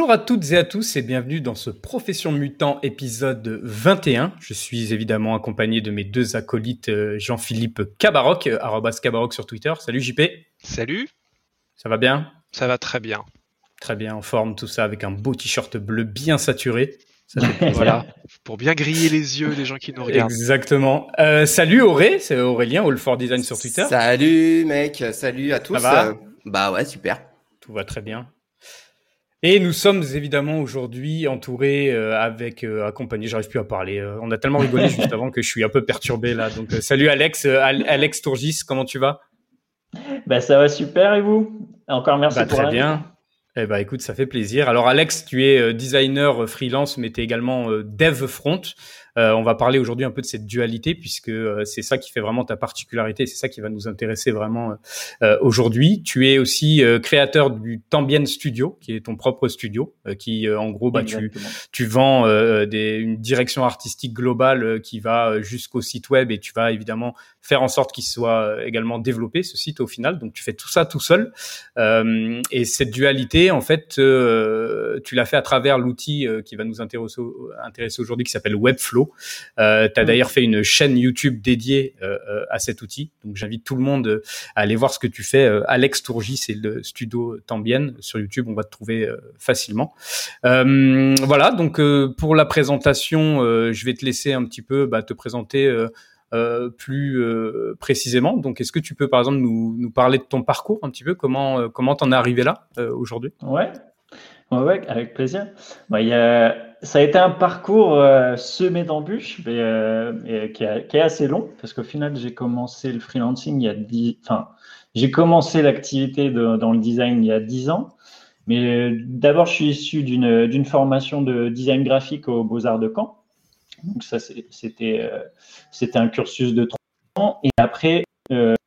Bonjour à toutes et à tous et bienvenue dans ce Profession Mutant épisode 21. Je suis évidemment accompagné de mes deux acolytes euh, Jean-Philippe Cabaroc, euh, arrobas Cabaroc sur Twitter. Salut JP. Salut. Ça va bien? Ça va très bien. Très bien, en forme, tout ça avec un beau t-shirt bleu bien saturé. voilà, pour bien griller les yeux des gens qui nous regardent. Exactement. Euh, salut Auré, c'est Aurélien, All Design sur Twitter. Salut mec, salut à tous. Ça va? Bah ouais, super. Tout va très bien. Et nous sommes évidemment aujourd'hui entourés euh, avec euh, accompagnés. J'arrive plus à parler. Euh, on a tellement rigolé juste avant que je suis un peu perturbé là. Donc salut Alex, Alex Tourgis, comment tu vas? Bah ça va super et vous? Encore merci bah, pour très bien. Eh ben écoute, ça fait plaisir. Alors Alex, tu es designer freelance, mais tu es également dev front. Euh, on va parler aujourd'hui un peu de cette dualité puisque euh, c'est ça qui fait vraiment ta particularité, c'est ça qui va nous intéresser vraiment euh, aujourd'hui. Tu es aussi créateur du Tambien Studio, qui est ton propre studio, qui en gros bah, tu, tu vends des, une direction artistique globale qui va jusqu'au site web et tu vas évidemment faire en sorte qu'il soit également développé ce site au final. Donc tu fais tout ça tout seul et cette dualité en fait tu l'as fait à travers l'outil qui va nous intéresser, intéresser aujourd'hui qui s'appelle Webflow euh, tu as mm. d'ailleurs fait une chaîne YouTube dédiée euh, euh, à cet outil. Donc j'invite tout le monde à aller voir ce que tu fais. Alex Tourgi, c'est le studio Tambien. Sur YouTube, on va te trouver facilement. voilà, donc pour la présentation, je vais te laisser un petit peu bah, te présenter plus précisément. Donc, est-ce que tu peux, par exemple, nous, nous, parler de ton parcours un petit peu? Comment comment t'en es arrivé là aujourd'hui? Ouais, ouais, avec plaisir. Bah, y a ça a été un parcours euh, semé d'embûches, mais, euh, qui, est assez long, parce qu'au final, j'ai commencé le freelancing il y a 10, enfin, j'ai commencé l'activité dans le design il y a 10 ans. Mais d'abord, je suis issu d'une formation de design graphique aux Beaux-Arts de Caen. Donc, ça, c'était euh, un cursus de 3 ans. Et après,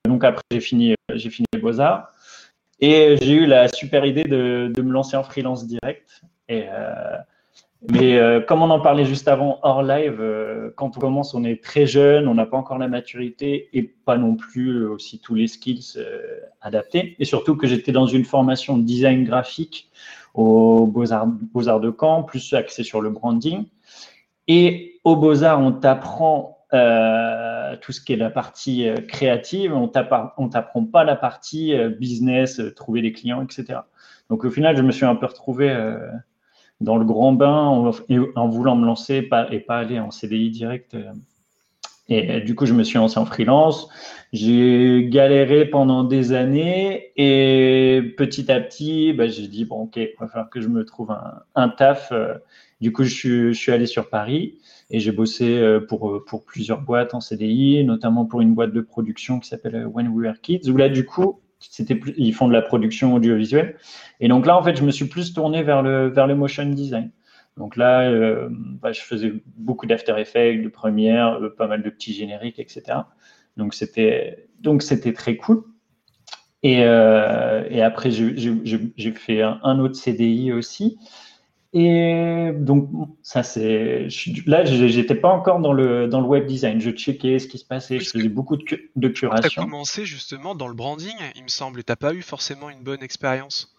donc après j'ai fini, j'ai fini les Beaux-Arts. Et j'ai eu la super idée de, me lancer en freelance direct. Et, mais euh, comme on en parlait juste avant hors live, euh, quand on commence, on est très jeune, on n'a pas encore la maturité et pas non plus aussi tous les skills euh, adaptés. Et surtout que j'étais dans une formation de design graphique aux Beaux-Arts Beaux -Arts de Caen, plus axé sur le branding. Et aux Beaux-Arts, on t'apprend tout ce qui est la partie créative, on t'apprend pas la partie business, trouver des clients, etc. Donc au final, je me suis un peu retrouvé dans le grand bain en, voulant me lancer et pas aller en CDI direct. Et du coup, je me suis lancé en freelance. J'ai galéré pendant des années et petit à petit, bah, j'ai dit bon, ok, il va falloir que je me trouve un, taf. Du coup, je suis, allé sur Paris et j'ai bossé euh, pour, pour plusieurs boîtes en CDI, notamment pour une boîte de production qui s'appelle When We Were Kids, où là, du coup, c'était plus, ils font de la production audiovisuelle. Et donc là, en fait, je me suis plus tourné vers le, vers le motion design. Donc là, euh, bah, je faisais beaucoup d'After Effects, de Premiere, euh, pas mal de petits génériques, etc. Donc c'était donc c'était très cool. Et, euh, et après, j'ai fait un, un, autre CDI aussi. Et donc, ça, c'est. Là, j'étais pas encore dans le, dans le web design. Je checkais ce qui se passait, je faisais beaucoup de, de curation. Tu as commencé justement dans le branding, il me semble, et tu pas eu forcément une bonne expérience.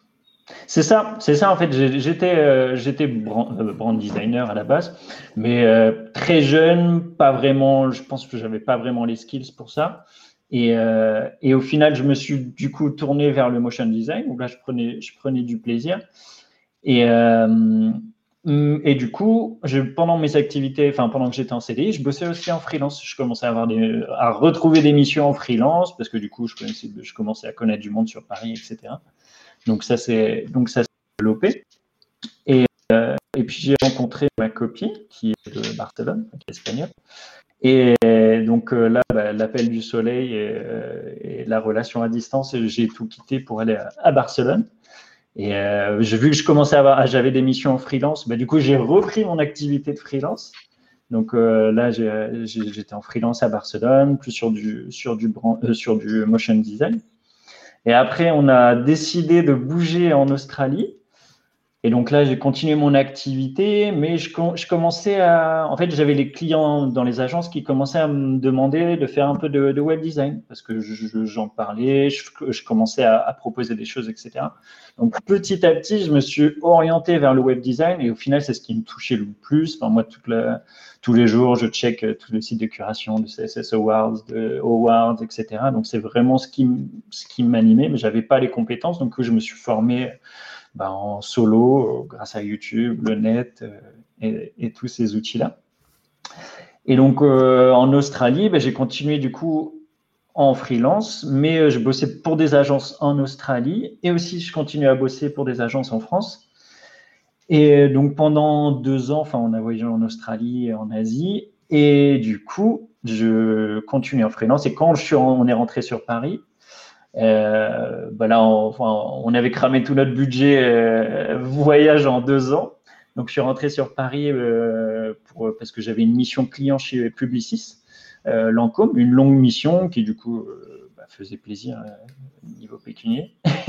C'est ça, c'est ça en fait. J'étais euh, j'étais brand, euh, brand, designer à la base, mais euh, très jeune, pas vraiment. Je pense que j'avais pas vraiment les skills pour ça. Et, et, au final, je me suis du coup tourné vers le motion design où là, je prenais, je prenais du plaisir. Et, euh, et du coup, pendant mes activités, enfin pendant que j'étais en CDI, je bossais aussi en freelance. Je commençais à, avoir à retrouver des missions en freelance parce que du coup, je, commençais à connaître du monde sur Paris, etc. Donc ça s'est développé. Et, euh, et puis j'ai rencontré ma copine qui est de Barcelone, qui est espagnole. Et donc euh, là, bah, l'appel du soleil et, la relation à distance, j'ai tout quitté pour aller à Barcelone. Et euh, vu que je commençais à avoir, ah, j'avais des missions en freelance. Bah, du coup, j'ai repris mon activité de freelance. Donc euh, là, j'étais en freelance à Barcelone, plus sur du, sur du, euh, sur du motion design. Et après, on a décidé de bouger en Australie. Et donc là, j'ai continué mon activité, mais je, commençais à. En fait, j'avais les clients dans les agences qui commençaient à me demander de faire un peu de, web design parce que j'en parlais, je, commençais à, proposer des choses, etc. Donc petit à petit, je me suis orienté vers le web design et au final, c'est ce qui me touchait le plus. Moi, tous les jours, je check euh, tous les sites de curation de CSS Awards, de Awards, etc. Donc c'est vraiment ce qui, ce qui m'animait, mais j'avais pas les compétences, donc je me suis formé bah, en solo euh, grâce à YouTube, le net euh, et, tous ces outils-là. Et donc euh, en Australie, bah, j'ai continué du coup en freelance, mais je bossais pour des agences en Australie et aussi je continue à bosser pour des agences en France. Et donc pendant deux ans, enfin on a voyagé en Australie et en Asie, et du coup je continue en freelance. Et quand on est rentré sur Paris, euh, bah là, on, on, avait cramé tout notre budget euh, voyage en deux ans. Donc, je suis rentré sur Paris euh, parce que j'avais une mission client chez Publicis, Lancôme, une longue mission qui, du coup, bah, faisait plaisir niveau pécunier.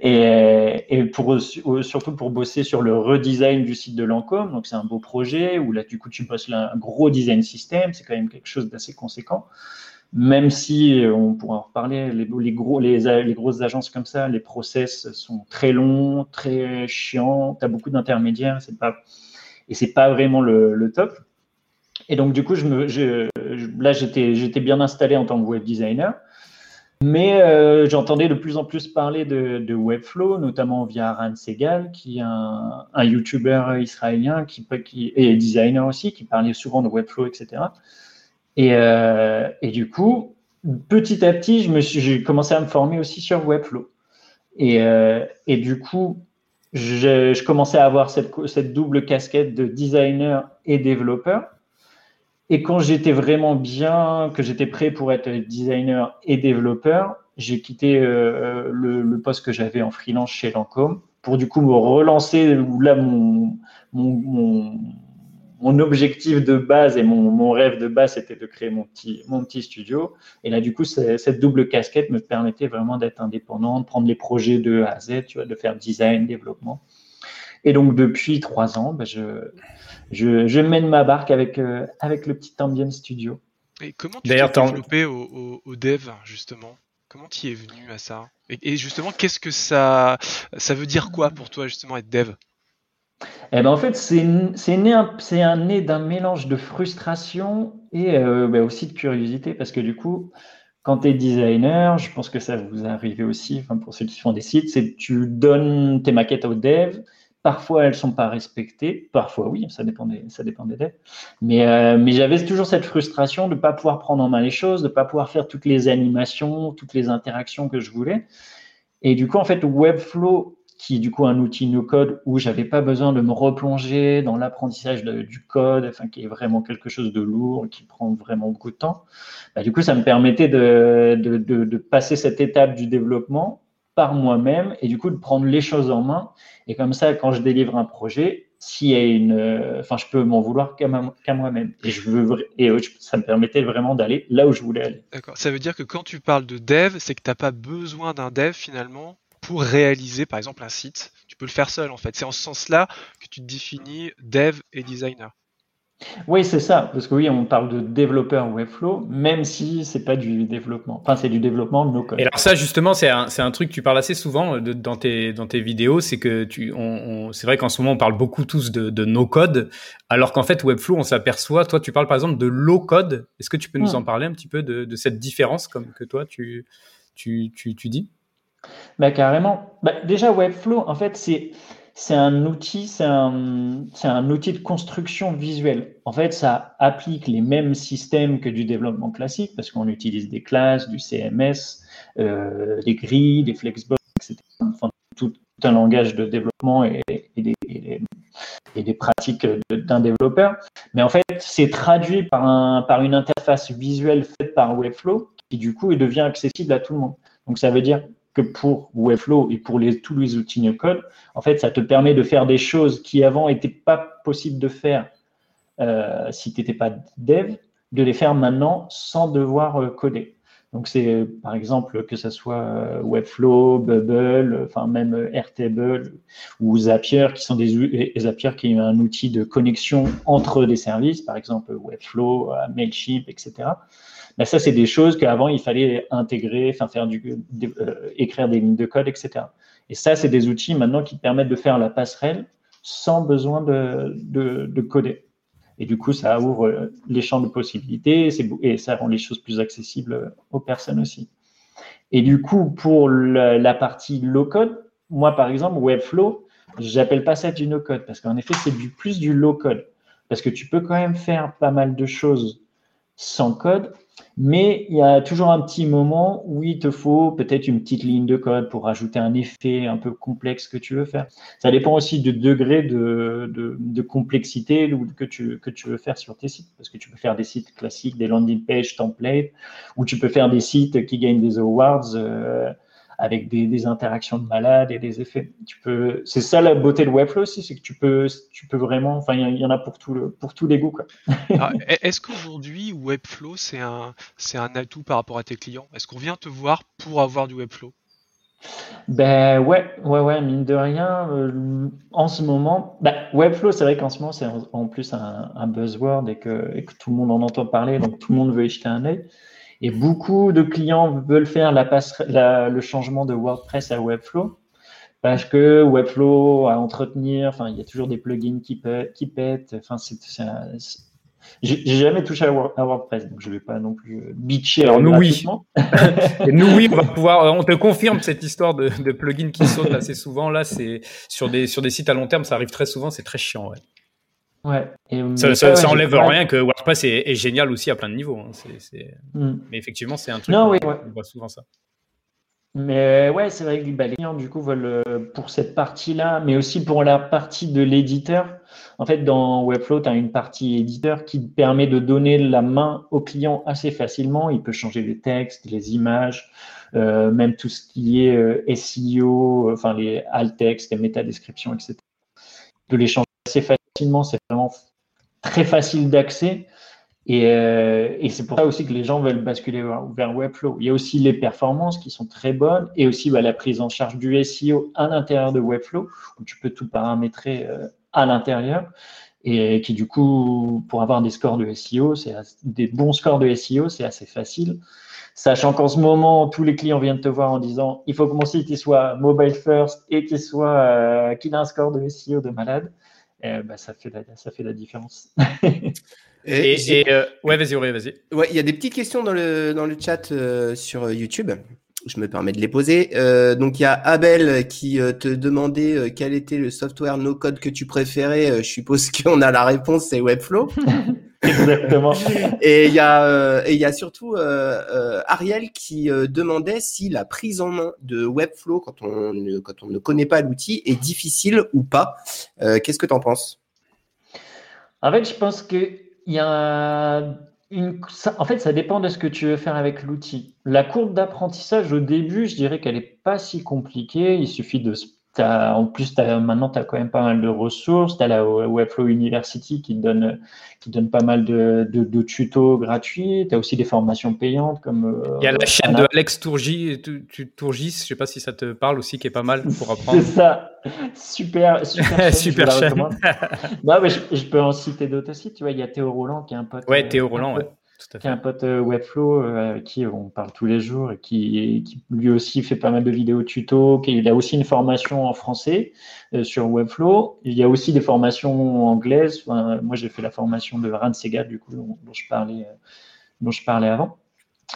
et, et pour, surtout pour bosser sur le redesign du site de Lancôme. Donc, c'est un beau projet où là, du coup, tu bosses là, un gros design système. C'est quand même quelque chose d'assez conséquent même si euh, on pourra en reparler, les, gros, les, grosses agences comme ça, les process sont très longs, très chiants, tu as beaucoup d'intermédiaires, c'est pas, et c'est pas vraiment le, top. Et donc, du coup, là, j'étais, bien installé en tant que web designer, mais euh, j'entendais de plus en plus parler de, Webflow, notamment via Ran Segal, qui est un, un YouTuber israélien qui, qui, et designer aussi, qui parlait souvent de Webflow, etc. Et, euh, et, du coup, petit à petit, je me j'ai commencé à me former aussi sur Webflow. Et, euh, du coup, je, commençais à avoir cette, double casquette de designer et développeur. Et quand j'étais vraiment bien, que j'étais prêt pour être designer et développeur, j'ai quitté euh, le, poste que j'avais en freelance chez Lancôme pour du coup me relancer là mon, mon objectif de base et mon, rêve de base, c'était de créer mon petit, mon petit studio. Et là, du coup, cette double casquette me permettait vraiment d'être indépendant, de prendre les projets de A à Z, tu vois, de faire design, développement. Et donc, depuis trois ans, bah, je, je, mène ma barque avec, euh, avec le petit Ambient Studio. Et comment tu t'es développé au, au, dev, justement? Comment tu es venu à ça? Et, et, justement, qu'est-ce que ça, ça veut dire quoi pour toi, justement, être dev? Eh ben, en fait, c'est né né d'un mélange de frustration et euh, ben aussi de curiosité parce que du coup, quand tu es designer, je pense que ça vous arrive aussi, enfin, pour ceux qui font des sites, c'est que tu donnes tes maquettes aux devs. Parfois, elles ne sont pas respectées. Parfois, oui, ça dépend des, ça dépend devs. Mais, euh, mais j'avais toujours cette frustration de ne pas pouvoir prendre en main les choses, de ne pas pouvoir faire toutes les animations, toutes les interactions que je voulais. Et du coup, en fait, Webflow qui est du coup un outil no-code où j'avais pas besoin de me replonger dans l'apprentissage du code, enfin qui est vraiment quelque chose de lourd, qui prend vraiment beaucoup de temps. Bah, du coup, ça me permettait de, de, de, passer cette étape du développement par moi-même et du coup de prendre les choses en main. Et comme ça, quand je délivre un projet, s'il y a une, enfin, je peux m'en vouloir qu'à moi-même. Et je veux, et ça me permettait vraiment d'aller là où je voulais aller. D'accord. Ça veut dire que quand tu parles de dev, c'est que tu n'as pas besoin d'un dev finalement pour réaliser par exemple un site. Tu peux le faire seul en fait. C'est en ce sens-là que tu te définis dev et designer. Oui, c'est ça, parce que oui, on parle de développeur Webflow, même si c'est pas du développement. Enfin, c'est du développement no code. Et alors ça, justement, c'est un, un, truc que tu parles assez souvent euh, de, dans tes dans tes vidéos, c'est que tu, on, on c'est vrai qu'en ce moment on parle beaucoup tous de, de no code, alors qu'en fait Webflow, on s'aperçoit. Toi, tu parles par exemple de low code. Est-ce que tu peux nous hmm. en parler un petit peu de, de cette différence comme que toi tu tu, tu, tu dis? Bah, carrément. Bah, déjà, Webflow, en fait, c'est, c'est un outil, c'est un, c'est un outil de construction visuelle. En fait, ça applique les mêmes systèmes que du développement classique parce qu'on utilise des classes, du CMS, euh, des grilles, des flexbox, etc. Enfin, tout, un langage de développement et, des, et, des, pratiques d'un développeur. Mais en fait, c'est traduit par, un, par une interface visuelle faite par Webflow qui, du coup, devient accessible à tout le monde. Donc, ça veut dire que pour Webflow et pour tous les outils no-code, en fait, ça te permet de faire des choses qui avant n'étaient pas possibles de faire euh, si tu n'étais pas dev, de les faire maintenant sans devoir euh, coder. Donc c'est par exemple que ce soit Webflow, Bubble, enfin même Airtable ou Zapier qui sont des Zapier qui est un outil de connexion entre des services, par exemple Webflow, Mailchimp, etc. Ça c'est des choses qu'avant il fallait intégrer, faire du, écrire des lignes de code, etc. Et ça c'est des outils maintenant qui permettent de faire la passerelle sans besoin de, de, de coder. Et du coup, ça ouvre euh, les champs de possibilités et ça rend les choses plus accessibles aux personnes aussi. Et du coup, pour la, partie low-code, moi, par exemple, Webflow, j'appelle pas ça du no-code parce qu'en effet, c'est du plus du low-code. Parce que tu peux quand même faire pas mal de choses sans code mais il y a toujours un petit moment où il te faut peut-être une petite ligne de code pour ajouter un effet un peu complexe que tu veux faire. Ça dépend aussi du degré de, de, complexité que tu, que tu veux faire sur tes sites. Parce que tu peux faire des sites classiques, des landing page templates, ou tu peux faire des sites qui gagnent des awards. Euh, avec des, interactions de malades et des effets. Tu peux, c'est ça la beauté de Webflow aussi, c'est que tu peux, tu peux vraiment, enfin, il y, en a pour tout le, pour tous les goûts. est-ce qu'aujourd'hui Webflow c'est un, c'est un atout par rapport à tes clients? Est-ce qu'on vient te voir pour avoir du Webflow? Ben ouais, ouais, ouais, mine de rien, euh, en ce moment, ben, Webflow, c'est vrai qu'en ce moment, c'est en, plus un, un buzzword et que, et que, tout le monde en entend parler, donc tout le monde veut y jeter un œil. Et beaucoup de clients veulent faire la, le changement de WordPress à Webflow parce que Webflow à entretenir, enfin, il y a toujours des plugins qui, qui pètent. Enfin, c'est, j'ai jamais touché à, WordPress, donc je vais pas non plus bitcher. Alors nous oui, nous oui, on va pouvoir, on te confirme cette histoire de, de plugins qui sautent assez souvent. Là, c'est sur des sur des sites à long terme, ça arrive très souvent, c'est très chiant. Ouais. Ouais. ça, ça, enlève rien que WordPress est, génial aussi à plein de niveaux. Hein. Hmm. Mais effectivement, c'est un truc. Non, oui, on voit souvent ça. Mais ouais, c'est vrai que bah, les clients, du coup, veulent euh, pour cette partie-là, mais aussi pour la partie de l'éditeur. En fait, dans Webflow, tu as une partie éditeur qui permet de donner la main au client assez facilement. Il peut changer les textes, les images, euh, même tout ce qui est euh, SEO, enfin les alt text, les métadescriptions, etc. Il peut les changer assez facilement c'est vraiment très facile d'accès. Euh, et, c'est pour ça aussi que les gens veulent basculer vers, Webflow. Il y a aussi les performances qui sont très bonnes et aussi bah, la prise en charge du SEO à l'intérieur de Webflow, où tu peux tout paramétrer euh, à l'intérieur. Et qui du coup, pour avoir des scores de SEO, c'est des bons scores de SEO, c'est assez facile. Sachant qu'en ce moment, tous les clients viennent te voir en disant il faut que mon site soit mobile first et qu'il soit euh, qu'il ait un score de SEO de malade. Ben, ça, fait la, ça fait la différence. et, euh, ouais, vas-y, vas-y. Ouais, il y a des petites questions dans le, dans le chat euh, sur euh, YouTube. Je me permets de les poser. donc, il y a Abel qui te demandait quel était le software no-code que tu préférais. je suppose qu'on a la réponse, c'est Webflow. Exactement. et il y a euh, et il y a surtout euh, euh, Ariel qui demandait si la prise en main de Webflow quand on ne, quand on ne connaît pas l'outil est difficile ou pas. Qu'est-ce que tu en penses? En fait, je pense que il y a une, en fait, ça dépend de ce que tu veux faire avec l'outil. La courbe d'apprentissage au début, je dirais qu'elle n'est pas si compliquée. Il suffit de se en plus, as, maintenant, tu as quand même pas mal de ressources. Tu as la Webflow University qui donne, qui donne pas mal de, de, tutos gratuits. Tu as aussi des formations payantes. comme. Euh, Il y a la chaîne de Alex Tourgis, Tourgis, je sais pas si ça te parle aussi, qui est pas mal pour apprendre. C'est ça. Super, super, super chaîne. non, mais je, peux en citer d'autres aussi. Tu vois, il y a Théo Roland qui est un pote. Ouais, Théo Roland, ouais qui est un pote euh, Webflow euh, avec qui on parle tous les jours et qui, lui aussi fait pas mal de vidéos tuto. il a aussi une formation en français euh, sur Webflow. Il y a aussi des formations anglaises. moi, j'ai fait la formation de Ran Segal, du coup, dont, je parlais, dont je parlais avant.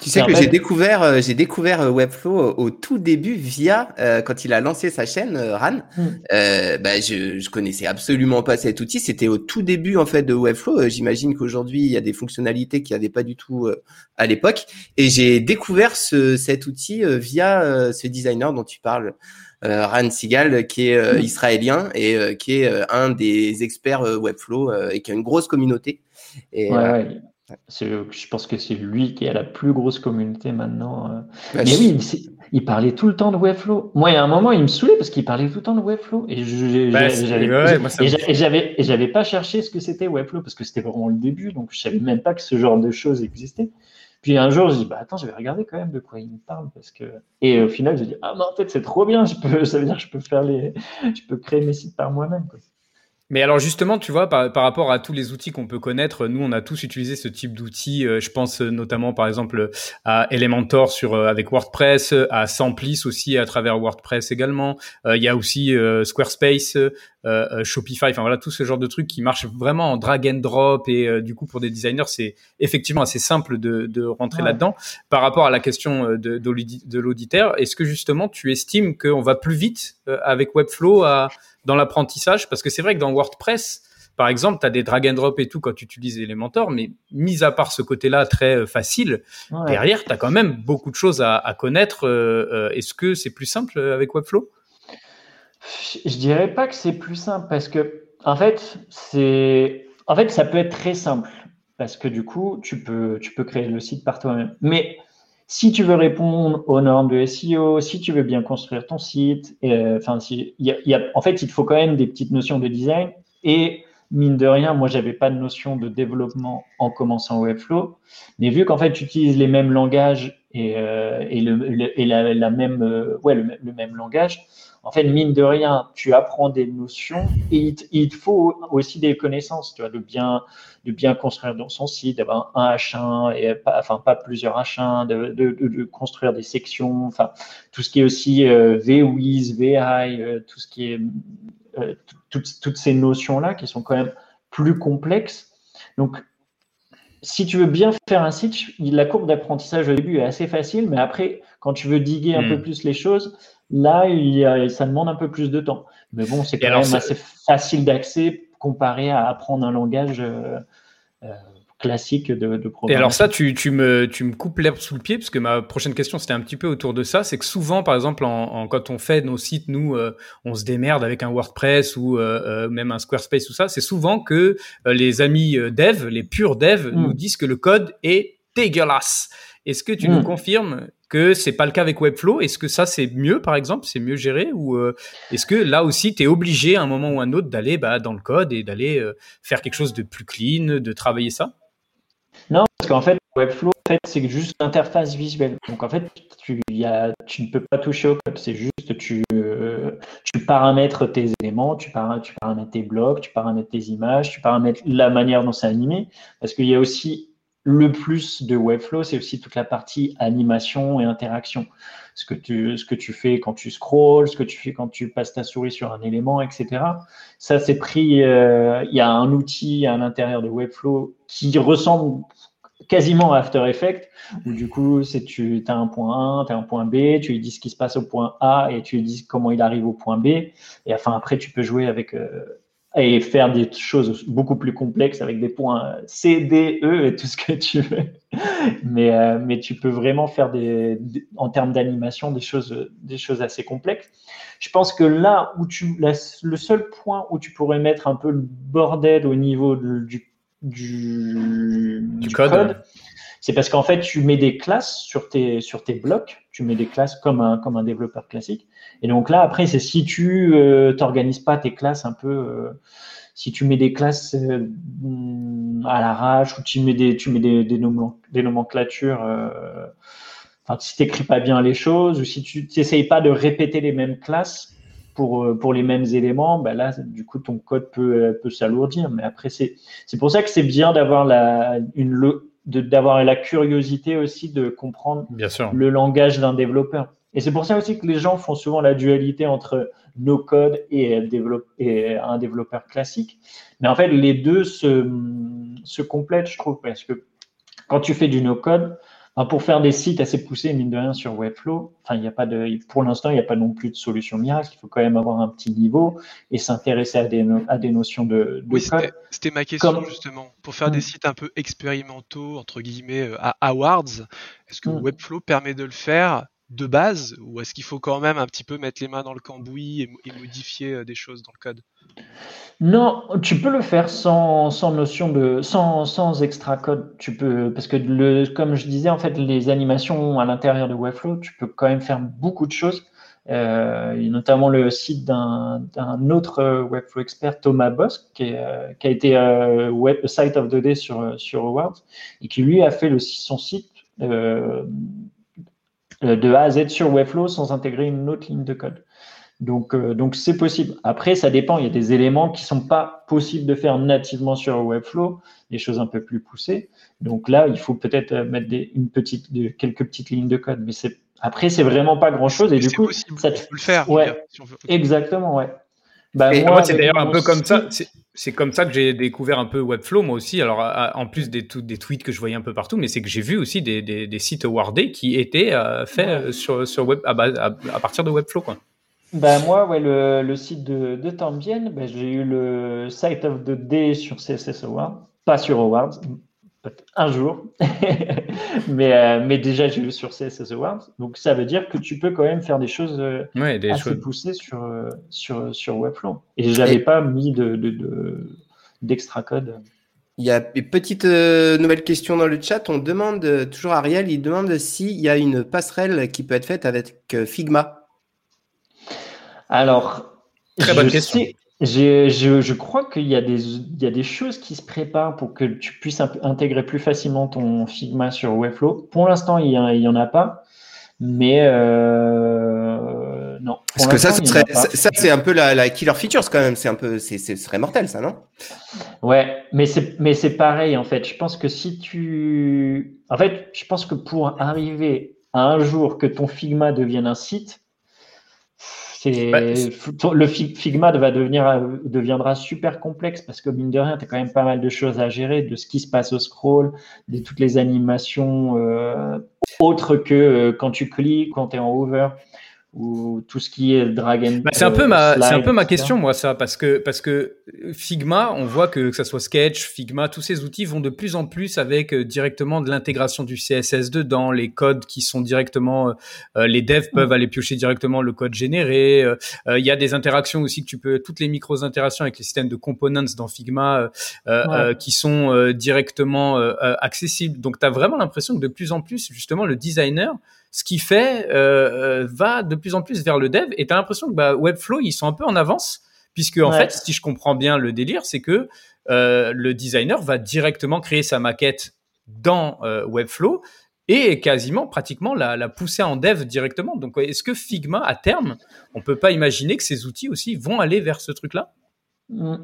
Tu sais que j'ai découvert, euh, j'ai découvert euh, Webflow au, tout début via euh, quand il a lancé sa chaîne Ran. Hmm. bah, je, je connaissais absolument pas cet outil. C'était au tout début en fait de Webflow. J'imagine qu'aujourd'hui il y a des fonctionnalités qu'il n'y avait pas du tout à l'époque. Et j'ai découvert ce, cet outil via ce designer dont tu parles. Ran Sigal, qui est hmm. israélien et qui est un des experts Webflow et qui a une grosse communauté. Et, ouais, je pense que c'est lui qui a la plus grosse communauté maintenant. Euh. Bah, mais oui, il, parlait tout le temps de Webflow. Moi, il y a un moment, il me saoulait parce qu'il parlait tout le temps de Webflow. Et j'avais et j'avais pas cherché ce que c'était Webflow parce que c'était vraiment le début. Donc, je savais même pas que ce genre de choses existait. Puis un jour, je dis, bah attends, je vais regarder quand même de quoi il me parle. Parce que... Et au final, je dis, ah non, en fait, c'est trop bien, je peux, ça veut dire que je peux, faire les... je peux créer mes sites par moi-même. Mais alors justement, tu vois, par, par, rapport à tous les outils qu'on peut connaître, nous, on a tous utilisé ce type d'outils. Euh, je pense notamment, par exemple, à Elementor sur euh, avec WordPress, à Samplis aussi à travers WordPress également. Euh, il y a aussi Squarespace, Shopify. Enfin voilà, tout ce genre de trucs qui marchent vraiment en drag and drop. Et du coup, pour des designers, c'est effectivement assez simple de, de rentrer là-dedans. Par rapport à la question de, de l'auditeur, est-ce que justement, tu estimes qu'on va plus vite avec Webflow à dans l'apprentissage Parce que c'est vrai que dans WordPress, par exemple, tu as des drag and drop et tout quand tu utilises Elementor, mais mis à part ce côté-là très euh, facile, derrière, tu as quand même beaucoup de choses à, connaître. Euh, euh, est-ce que c'est plus simple avec Webflow? Je dirais pas que c'est plus simple parce que, en fait, c'est, en fait, ça peut être très simple parce que du coup, tu peux, tu peux créer le site par toi-même. Mais si tu veux répondre aux normes de SEO, si tu veux bien construire ton site, euh, enfin, si, y y a, en fait, il te faut quand même des petites notions de design. Et mine de rien, moi, j'avais pas de notion de développement en commençant Webflow. Mais vu qu'en fait, tu utilises les mêmes langages et, euh, et, le, et la, même, euh, ouais, le, le, même langage, en fait, mine de rien, tu apprends des notions et il, te faut aussi des connaissances, tu vois, de bien, de bien construire dans son site, d'avoir un H1 et pas, enfin pas plusieurs H1, de, de, de, construire des sections, enfin tout ce qui est aussi euh, VWiz, VI, euh, tout ce qui est euh, toutes, toutes ces notions là qui sont quand même plus complexes. Donc si tu veux bien faire un site, la courbe d'apprentissage au début est assez facile, mais après, quand tu veux diguer un peu hmm. plus les choses, Là, il ça demande un peu plus de temps. Mais bon, c'est quand même assez facile d'accès comparé à apprendre un langage euh, euh, classique de, de Et alors ça, tu, tu, me, tu me coupes l'herbe sous le pied, parce que ma prochaine question, c'était un petit peu autour de ça. C'est que souvent, par exemple, en, quand on fait nos sites, nous, euh, on se démerde avec un WordPress ou même un Squarespace, tout ça. C'est souvent que les amis dev, les purs devs, mm. nous disent que le code est dégueulasse. Est-ce que tu nous mm. confirmes que c'est pas le cas avec Webflow. Est-ce que ça c'est mieux par exemple, c'est mieux géré ou euh, est-ce que là aussi tu es obligé à un moment ou à un autre d'aller bah, dans le code et d'aller euh, faire quelque chose de plus clean, de travailler ça? Non, parce qu'en fait Webflow en fait, c'est juste l'interface visuelle. Donc en fait tu, y a, tu ne peux pas toucher au code, c'est juste tu, euh, paramètres tes éléments, tu, tu paramètres tes blocs, tu paramètres tes images, tu paramètres la manière dont c'est animé. Parce qu'il y a aussi le plus de Webflow, c'est aussi toute la partie animation et interaction. Ce que, tu, ce que tu fais quand tu scrolls, ce que tu fais quand tu passes ta souris sur un élément, etc. Ça, c'est pris. Euh, il y a un outil à l'intérieur de Webflow qui ressemble quasiment à After Effects, où du coup, c'est tu as un point 1, tu as un point B, tu lui dis ce qui se passe au point A et tu lui dis comment il arrive au point B. Et enfin, après, tu peux jouer avec. Euh, et faire des choses beaucoup plus complexes avec des points C, D, E et tout ce que tu veux. mais, euh, mais tu peux vraiment faire des, en termes d'animation des choses, des choses assez complexes. Je pense que là où tu, le seul point où tu pourrais mettre un peu le bordel au niveau du, du, du, code, c'est parce qu'en fait, tu mets des classes sur tes, sur tes blocs, tu mets des classes comme un, comme un développeur classique. Et donc là, après, c'est si tu euh, t'organises pas tes classes un peu, euh, si tu mets des classes euh, à l'arrache ou tu mets des, tu mets des, des, nomenclatures, euh, enfin, si t'écris pas bien les choses ou si tu n'essayes pas de répéter les mêmes classes pour, pour les mêmes éléments, ben là, du coup, ton code peut, peut s'alourdir. Mais après, c'est, pour ça que c'est bien d'avoir une, d'avoir la curiosité aussi de comprendre le langage d'un développeur. Et c'est pour ça aussi que les gens font souvent la dualité entre no code et, un développeur classique. Mais en fait, les deux se, se complètent, je trouve, parce que quand tu fais du no code, pour faire des sites assez poussés, mine de rien, sur Webflow, enfin, il y a pas de, pour l'instant, il n'y a pas non plus de solution miracle. Il faut quand même avoir un petit niveau et s'intéresser à des, à des notions de, oui, C'était ma question, justement. Pour faire des mm. sites un peu expérimentaux, entre guillemets, euh, à awards, est-ce que mm. Webflow permet de le faire de base ou est-ce qu'il faut quand même un petit peu mettre les mains dans le cambouis et, modifier euh, des choses dans le code? Non, tu peux le faire sans, sans notion de sans, sans, extra code. Tu peux parce que le, comme je disais en fait les animations à l'intérieur de Webflow, tu peux quand même faire beaucoup de choses. Euh, notamment le site d'un autre Webflow expert, Thomas Bosk, qui, euh, a été euh, Site of the Day sur, sur Awards, et qui lui a fait le, son site de A à Z sur Webflow sans intégrer une autre ligne de code. Donc, donc c'est possible. Après, ça dépend. Il y a des éléments qui sont pas possibles de faire nativement sur Webflow, des choses un peu plus poussées. Donc là, il faut peut-être mettre des, une petite, quelques petites lignes de code. Mais c'est après, c'est vraiment pas grand chose. Et du coup, ça te... le faire. Ouais, Exactement, ouais. Bah, moi, c'est d'ailleurs un peu comme ça. C'est comme ça que j'ai découvert un peu Webflow, moi aussi. Alors, en plus des, des tweets que je voyais un peu partout, mais c'est que j'ai vu aussi des, des, sites awardés qui étaient euh, faits sur, sur web, à, à, partir de Webflow. Quoi. Bah, moi, ouais, le, le site de, de Tambien, bah, j'ai eu le Site of the Day sur CSS Awards, pas sur Awards, un jour. mais, euh, mais déjà, j'ai vu sur CSS Awards. Donc, ça veut dire que tu peux quand même faire des choses euh, assez poussées sur, euh, sur, sur Webflow. Et je n'avais pas mis de, d'extra code. Il y a une petite nouvelle question dans le chat. On demande, toujours Ariel, il demande s'il y a une passerelle qui peut être faite avec Figma. Alors, Très bonne question. Je, je, je, crois qu'il y, a des, il y a des choses qui se préparent pour que tu puisses intégrer plus facilement ton Figma sur Webflow. Pour l'instant, il n'y en a pas, mais euh, non. Parce que ça, serait, ça, c'est un peu la, la, killer features quand même. C'est un peu, c'est, ce serait mortel, ça, non? Ouais, mais c'est, mais c'est pareil en fait. Je pense que si tu, en fait, je pense que pour arriver à un jour que ton Figma devienne un site, bah, le Figma va devenir, deviendra super complexe parce que mine de rien, tu as quand même pas mal de choses à gérer, de ce qui se passe au scroll, de toutes les animations euh, autres que euh, quand tu cliques, quand tu es en hover ou tout ce qui est drag and bah, c'est un peu ma c'est un peu ma question moi ça parce que parce que Figma on voit que que ça soit Sketch Figma tous ces outils vont de plus en plus avec euh, directement de l'intégration du CSS2 dans les codes qui sont directement euh, euh, les devs mm. peuvent aller piocher directement le code généré. Il y a des interactions aussi que tu peux toutes les micros interactions avec les systèmes de components dans Figma qui sont directement accessibles. Donc tu as vraiment l'impression que de plus en plus justement le designer ce qui fait euh, euh, va de plus en plus vers le dev. Et tu as l'impression que bah, Webflow, ils sont un peu en avance, puisque en fait, si je comprends bien le délire, c'est que euh, le designer va directement créer sa maquette dans Webflow et quasiment, pratiquement, la, la, pousser en dev directement. Donc, est-ce que Figma, à terme, on peut pas imaginer que ces outils aussi vont aller vers ce truc-là? Mmh.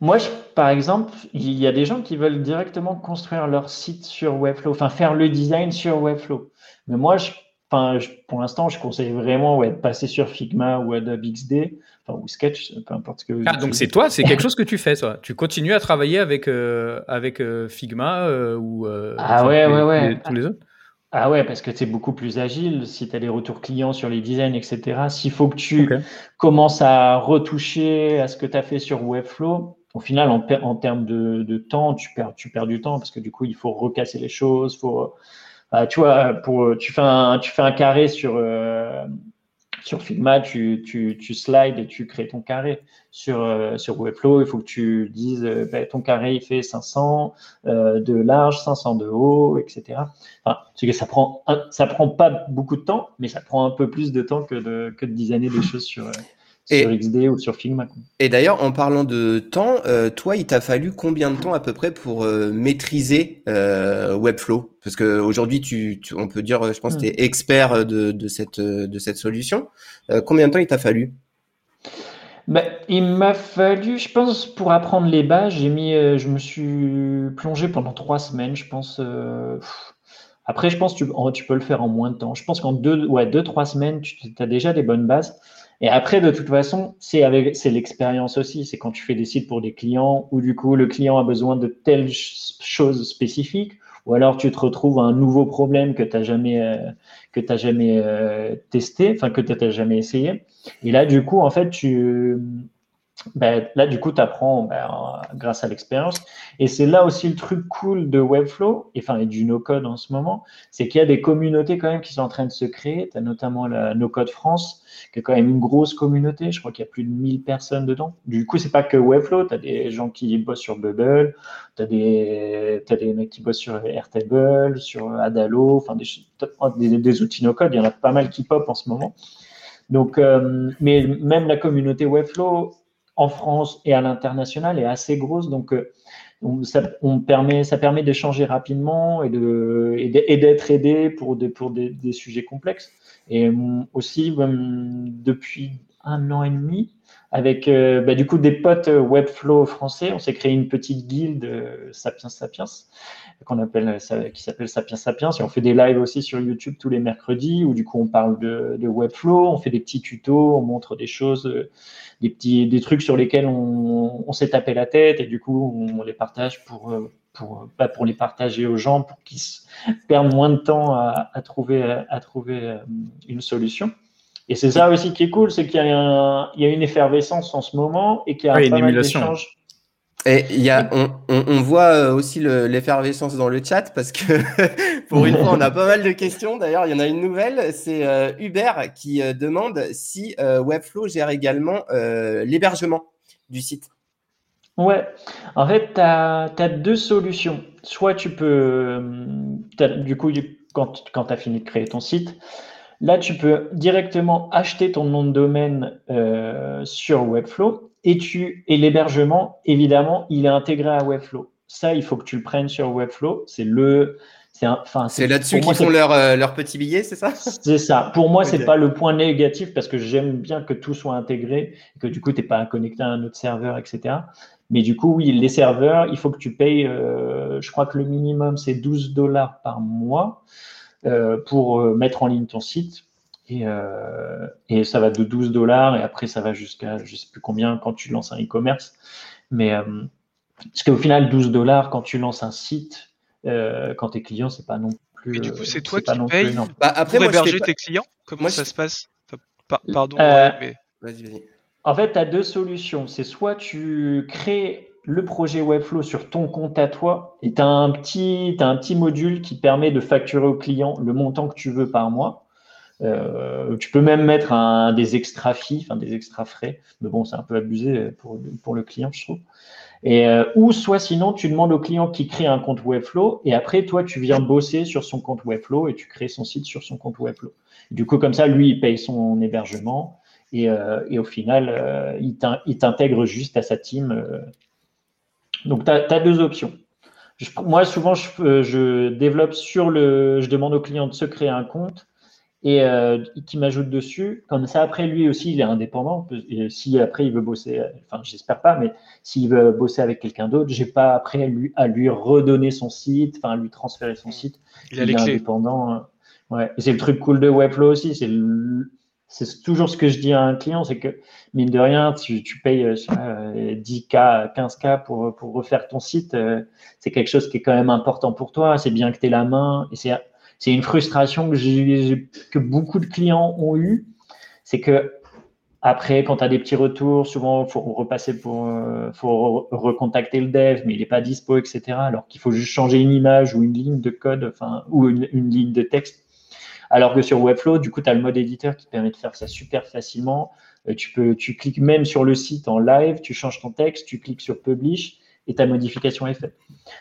moi, par exemple, il y a des gens qui veulent directement construire leur site sur Webflow, enfin faire le design sur Webflow. Mais moi, je pour l'instant, je conseille vraiment ouais, de passer sur Figma ou Adobe XD, enfin, ou Sketch, peu importe ce que. Ah, donc c'est toi, c'est quelque chose que tu fais, toi. Tu continues à travailler avec, euh, avec euh, Figma euh, ou ah, ouais, ouais, ouais. tous les autres? Ah ouais, parce que c'est beaucoup plus agile. Si tu as des retours clients sur les designs, etc., s'il faut que tu commences à retoucher à ce que tu as fait sur Webflow, au final, en, en termes de, de, temps, tu perds, tu perds du temps parce que du coup, il faut recasser les choses, faut tu vois, pour, tu, fais un, tu fais un carré sur, euh, sur Figma, tu, tu, tu slides et tu crées ton carré. Sur, euh, sur Webflow, il faut que tu dises euh, bah, ton carré il fait 500 de large, 500 de haut, etc. Enfin, que ça prend, ça prend pas beaucoup de temps, mais ça prend un peu plus de temps que de, que de designer des choses sur, sur XD ou sur Figma. Et d'ailleurs, en parlant de temps, euh, toi, il t'a fallu combien de temps à peu près pour euh, maîtriser euh, Webflow? Parce qu'aujourd'hui, tu, tu, on peut dire, je pense, que tu es hmm. expert de, de, cette, de cette solution. combien de temps il t'a fallu? Ben, il m'a fallu, je pense, pour apprendre les bases, j'ai mis, je me suis plongé pendant trois semaines, je pense. après, je pense que tu, tu, peux le faire en moins de temps. Je pense qu'en deux, ouais, deux, trois semaines, tu as déjà des bonnes bases. Et après, de toute façon, c'est avec, c'est l'expérience aussi. C'est quand tu fais des sites pour des clients où du coup le client a besoin de telles choses spécifiques, ou alors tu te retrouves à un nouveau problème que tu jamais, euh, que t'as jamais euh, testé, enfin que tu n'as jamais essayé. Et là, du coup, en fait, tu, ben, là, du coup, tu apprends ben, grâce à l'expérience. Et c'est là aussi le truc cool de Webflow, et, enfin, du no-code en ce moment, c'est qu'il y a des communautés quand même qui sont en train de se créer. Tu as notamment la No-Code France, qui est quand même une grosse communauté. Je crois qu'il y a plus de 1000 personnes dedans. Du coup, c'est pas que Webflow. Tu as des gens qui bossent sur Bubble, tu as, des, des mecs qui bossent sur Airtable, sur Adalo, enfin, des, des, outils no-code. Il y en a pas mal qui pop en ce moment. Donc, euh, mais même la communauté Webflow, en France et à l'international est assez grosse. Donc, euh, on, permet, ça permet d'échanger rapidement et d'être aidé pour des sujets complexes. Et aussi depuis un an et demi, avec euh, bah, du coup des potes euh, Webflow français. On s'est créé une petite guilde euh, Sapiens Sapiens qu'on appelle qui s'appelle Sapiens Sapiens et on fait des lives aussi sur YouTube tous les mercredis où du coup on parle de, Webflow, on fait des petits tutos, on montre des choses, des petits des trucs sur lesquels on, s'est tapé la tête et du coup on les partage pour pour pas pour les partager aux gens pour qu'ils perdent moins de temps à trouver à trouver une solution. Et c'est ça aussi qui est cool, c'est qu'il y, a une effervescence en ce moment et qu'il y a un pas mal d'échanges. Et il y a, on, on, on voit euh, aussi l'effervescence dans le chat parce que pour une fois, on a pas mal de questions. D'ailleurs, il y en a une nouvelle, c'est euh, Hubert qui euh, demande si Webflow gère également l'hébergement du site. Ouais, en fait, tu as, as, deux solutions. Soit tu peux, du coup, quand, quand tu as fini de créer ton site, Là, tu peux directement acheter ton nom de domaine euh, sur Webflow et, tu, et l'hébergement, évidemment, il est intégré à Webflow. Ça, il faut que tu le prennes sur Webflow. C'est le, c'est enfin, c'est là-dessus qu'ils font leur, euh, leur petit billet, c'est ça? C'est ça. Pour moi, c'est pas le point négatif parce que j'aime bien que tout soit intégré, que du coup, tu n'es pas connecté à un autre serveur, etc. Mais du coup, oui, les serveurs, il faut que tu payes, euh, je crois que le minimum, c'est 12 dollars par mois. Euh, pour euh, mettre en ligne ton site. Et, euh, et, ça va de 12 dollars et après ça va jusqu'à je sais plus combien quand tu lances un e-commerce. Mais parce qu'au final, 12 dollars quand tu lances un site, quand tes clients, c'est pas non plus. Et du coup, c'est toi qui payes bah, après, pour héberger tes clients? Comment ça se passe? Pardon, mais. Vas-y, vas-y. En fait, tu as deux solutions. C'est soit tu crées le projet Webflow sur ton compte à toi et tu as, un petit, module qui permet de facturer au client le montant que tu veux par mois. Euh, tu peux même mettre des extra fees, enfin des extra frais, mais bon, c'est un peu abusé pour, le client, je trouve. Et, euh, ou soit sinon, tu demandes au client qui crée un compte Webflow et après, toi, tu viens bosser sur son compte Webflow et tu crées son site sur son compte Webflow. Du coup, comme ça, lui, il paye son hébergement et, euh, et au final, il t'intègre juste à sa team donc, tu as, deux options. moi, souvent, je, je, développe sur le. Je demande au client de se créer un compte et euh, qui m'ajoute dessus. Comme ça, après, lui aussi, il est indépendant. Et si après, il veut bosser, enfin, j'espère pas, mais s'il veut bosser avec quelqu'un d'autre, j'ai pas après à lui, à lui redonner son site, enfin, à lui transférer son site. Il, est indépendant. Ouais. C'est le truc cool de Webflow aussi. C'est le, c'est toujours ce que je dis à un client, c'est que mine de rien, tu, payes 10K, euh, 15K pour, refaire ton site, euh, c'est quelque chose qui est quand même important pour toi, c'est bien que tu aies la main, et c'est, une frustration que, beaucoup de clients ont eu, c'est que après, quand tu as des petits retours, souvent, il faut repasser pour, euh, recontacter le dev, mais il n'est pas dispo, etc. Alors qu'il faut juste changer une image ou une ligne de code, enfin, ou une ligne de texte alors que sur Webflow, du coup, tu as le mode éditeur qui permet de faire ça super facilement. Euh, tu, peux, tu cliques même sur le site en live, tu changes ton texte, tu cliques sur Publish et ta modification est faite.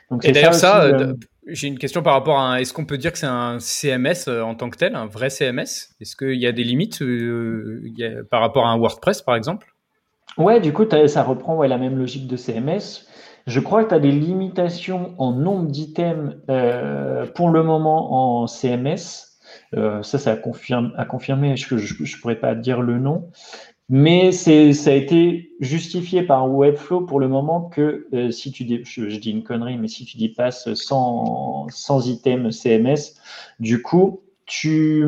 Donc, et d'ailleurs, ça, euh, j'ai une question par rapport à est-ce qu'on peut dire que c'est un CMS euh, en tant que tel, un vrai CMS Est-ce qu'il y a des limites par rapport à un WordPress, par exemple? Ouais, du coup, ça reprend la même logique de CMS. Je crois que tu as des limitations en nombre d'items pour le moment en CMS. Euh, ça, ça a, confirmé, a confirmé je ne pourrais pas dire le nom, mais ça a été justifié par Webflow pour le moment que euh, si tu dis, je, dis une connerie, mais si tu dépasses 100, 100 items CMS, du coup, tu,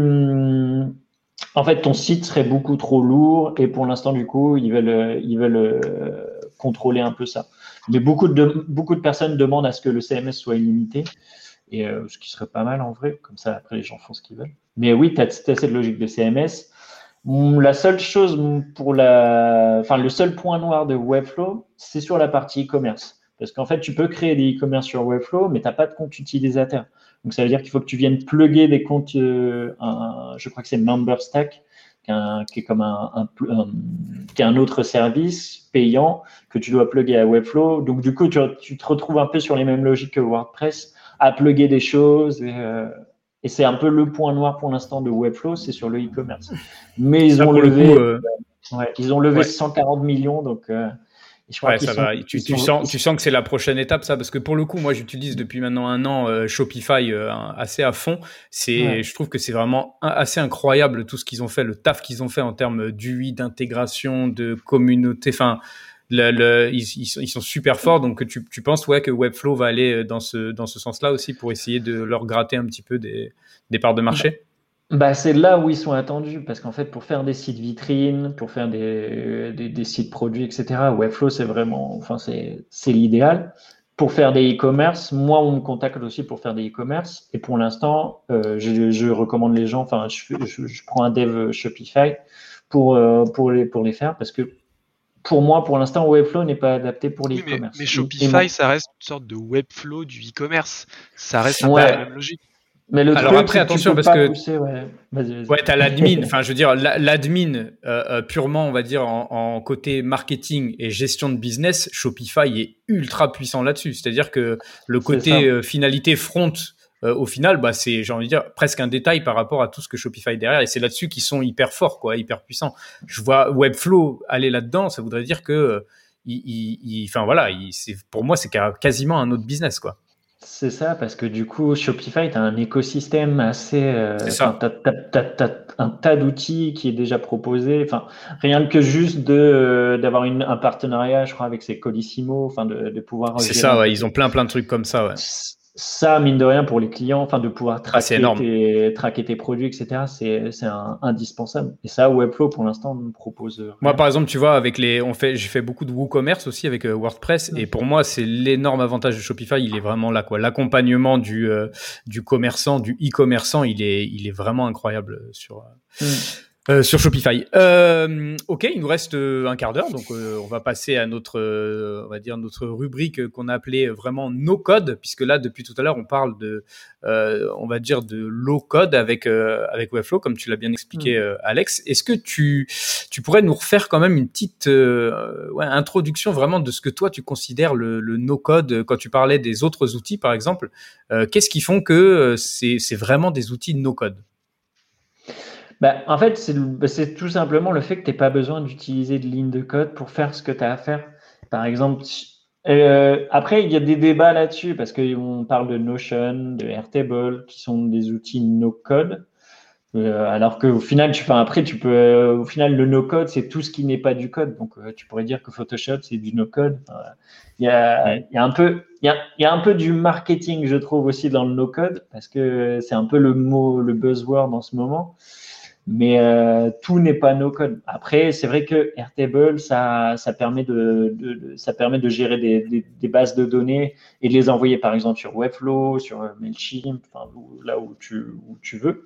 en fait, ton site serait beaucoup trop lourd et pour l'instant, du coup, ils veulent, ils veulent euh, contrôler un peu ça. Mais beaucoup de, beaucoup de personnes demandent à ce que le CMS soit illimité euh, ce qui serait pas mal en vrai, comme ça après les gens font ce qu'ils veulent. Mais oui, tu as, cette logique de CMS. La seule chose pour la, enfin le seul point noir de Webflow, c'est sur la partie e-commerce. Parce qu'en fait, tu peux créer des e-commerce sur Webflow, mais tu n'as pas de compte utilisateur. Donc ça veut dire qu'il faut que tu viennes plugger des comptes, euh, je crois que c'est MemberStack, qui, qui est comme un, un, qui est un autre service payant que tu dois plugger à Webflow. Donc du coup, tu te retrouves un peu sur les mêmes logiques que WordPress à plugger des choses. Euh, et, c'est un peu le point noir pour l'instant de Webflow, c'est sur le e-commerce. Mais ils ont, levé, euh, ils ont levé 140 millions, donc euh, ouais, ça va. Tu, sens, tu sens que c'est la prochaine étape, ça, parce que pour le coup, moi, j'utilise depuis maintenant un an euh, Shopify euh, assez à fond. C'est, je trouve que c'est vraiment assez incroyable tout ce qu'ils ont fait, le taf qu'ils ont fait en termes d'UI, d'intégration, de communauté. Enfin, ils, sont super forts. Donc, tu, penses ouais que Webflow va aller dans ce dans ce sens-là aussi pour essayer de leur gratter un petit peu des, parts de marché? Bah, c'est là où ils sont attendus, parce qu'en fait, pour faire des sites vitrines, pour faire des, des, sites produits, etc., Webflow, c'est vraiment, enfin, c'est l'idéal. Pour faire des e-commerce, moi, on me contacte aussi pour faire des e-commerce. Et pour l'instant, euh, je, je, recommande les gens, enfin, je, je, prends un dev Shopify pour, euh, pour, les, pour les faire, parce que pour moi, pour l'instant, Webflow n'est pas adapté pour les e-commerce. Mais, Shopify, ça reste une sorte de Webflow du e-commerce. Ça reste peu la même logique. Mais le Alors après, attention parce que pousser, ouais, ouais t'as l'admin. enfin, je veux dire, l'admin euh, euh, purement, on va dire en, en, côté marketing et gestion de business, Shopify est ultra puissant là-dessus. C'est-à-dire que le côté euh, finalité front, euh, au final, bah c'est, j'ai envie de dire, presque un détail par rapport à tout ce que Shopify est derrière. Et c'est là-dessus qu'ils sont hyper forts, quoi, hyper puissants. Je vois Webflow aller là-dedans, ça voudrait dire que, il, enfin voilà, c'est pour moi, c'est quasiment un autre business, quoi. C'est ça, parce que du coup, Shopify, tu as un écosystème assez. Euh, tu as, un tas d'outils qui est déjà proposé. Enfin, rien que juste de euh, d'avoir un partenariat, je crois, avec ces Colissimo, enfin, de, de pouvoir. C'est ça, ouais, ils ont plein, plein de trucs comme ça, ouais ça, mine de rien, pour les clients, enfin, de pouvoir ah, traquer, tes, traquer tes produits, etc., c'est, c'est indispensable. Et ça, Webflow, pour l'instant, me propose. Moi, par exemple, tu vois, avec les, on fait, j'ai fait beaucoup de WooCommerce aussi avec euh, WordPress, et pour moi, c'est l'énorme avantage de Shopify. Il est vraiment là, quoi. L'accompagnement du, euh, du commerçant, du e-commerçant, il est, il est vraiment incroyable sur. Mm. Euh, sur Shopify. Euh, ok, il nous reste euh, un quart d'heure, donc euh, on va passer à notre, on va dire notre rubrique qu'on a appelée vraiment no code, puisque là depuis tout à l'heure on parle de, on va dire de low code avec avec Webflow, comme tu l'as bien expliqué, mm. Alex. Est-ce que tu tu pourrais nous refaire quand même une petite ouais, introduction vraiment de ce que toi tu considères le, le no code quand tu parlais des autres outils par exemple Qu'est-ce qui font que c'est c'est vraiment des outils no code? Bah, en fait, bah, c'est tout simplement le fait que tu n'aies pas besoin d'utiliser de ligne de code pour faire ce que tu as à faire. Par exemple, euh, après, il y a des débats là-dessus parce qu'on parle de Notion, de Airtable, qui sont des outils no-code. Euh, alors qu'au final, tu, enfin, après, tu peux, euh, au final, le no-code, c'est tout ce qui n'est pas du code. Donc, tu pourrais dire que Photoshop, c'est du no-code. Il y, a, y, a, un peu, il y, a, y a un peu du marketing, je trouve, aussi dans le no-code parce que c'est un peu le mot, le buzzword en ce moment mais euh, tout n'est pas no code. Après, c'est vrai que Airtable, ça, ça permet de, de, ça permet de gérer des, des, des, bases de données et de les envoyer, par exemple, sur Webflow, sur euh, Mailchimp, enfin, là où tu, où tu veux.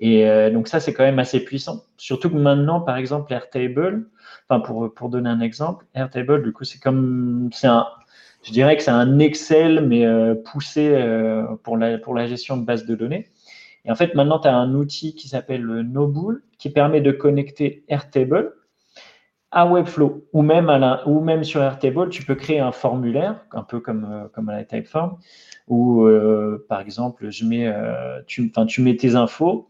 Et euh, donc ça, c'est quand même assez puissant. Surtout que maintenant, par exemple, Airtable, enfin pour, pour donner un exemple, Airtable, du coup, c'est comme, c'est un, je dirais que c'est un Excel mais euh, poussé euh, pour la pour la gestion de bases de données. Et en fait, maintenant, tu as un outil qui s'appelle le Nobull qui permet de connecter Airtable à Webflow ou même, sur Airtable, tu peux créer un formulaire, un peu comme, euh, la Typeform, où, euh, par exemple, euh, tu, mets tes infos,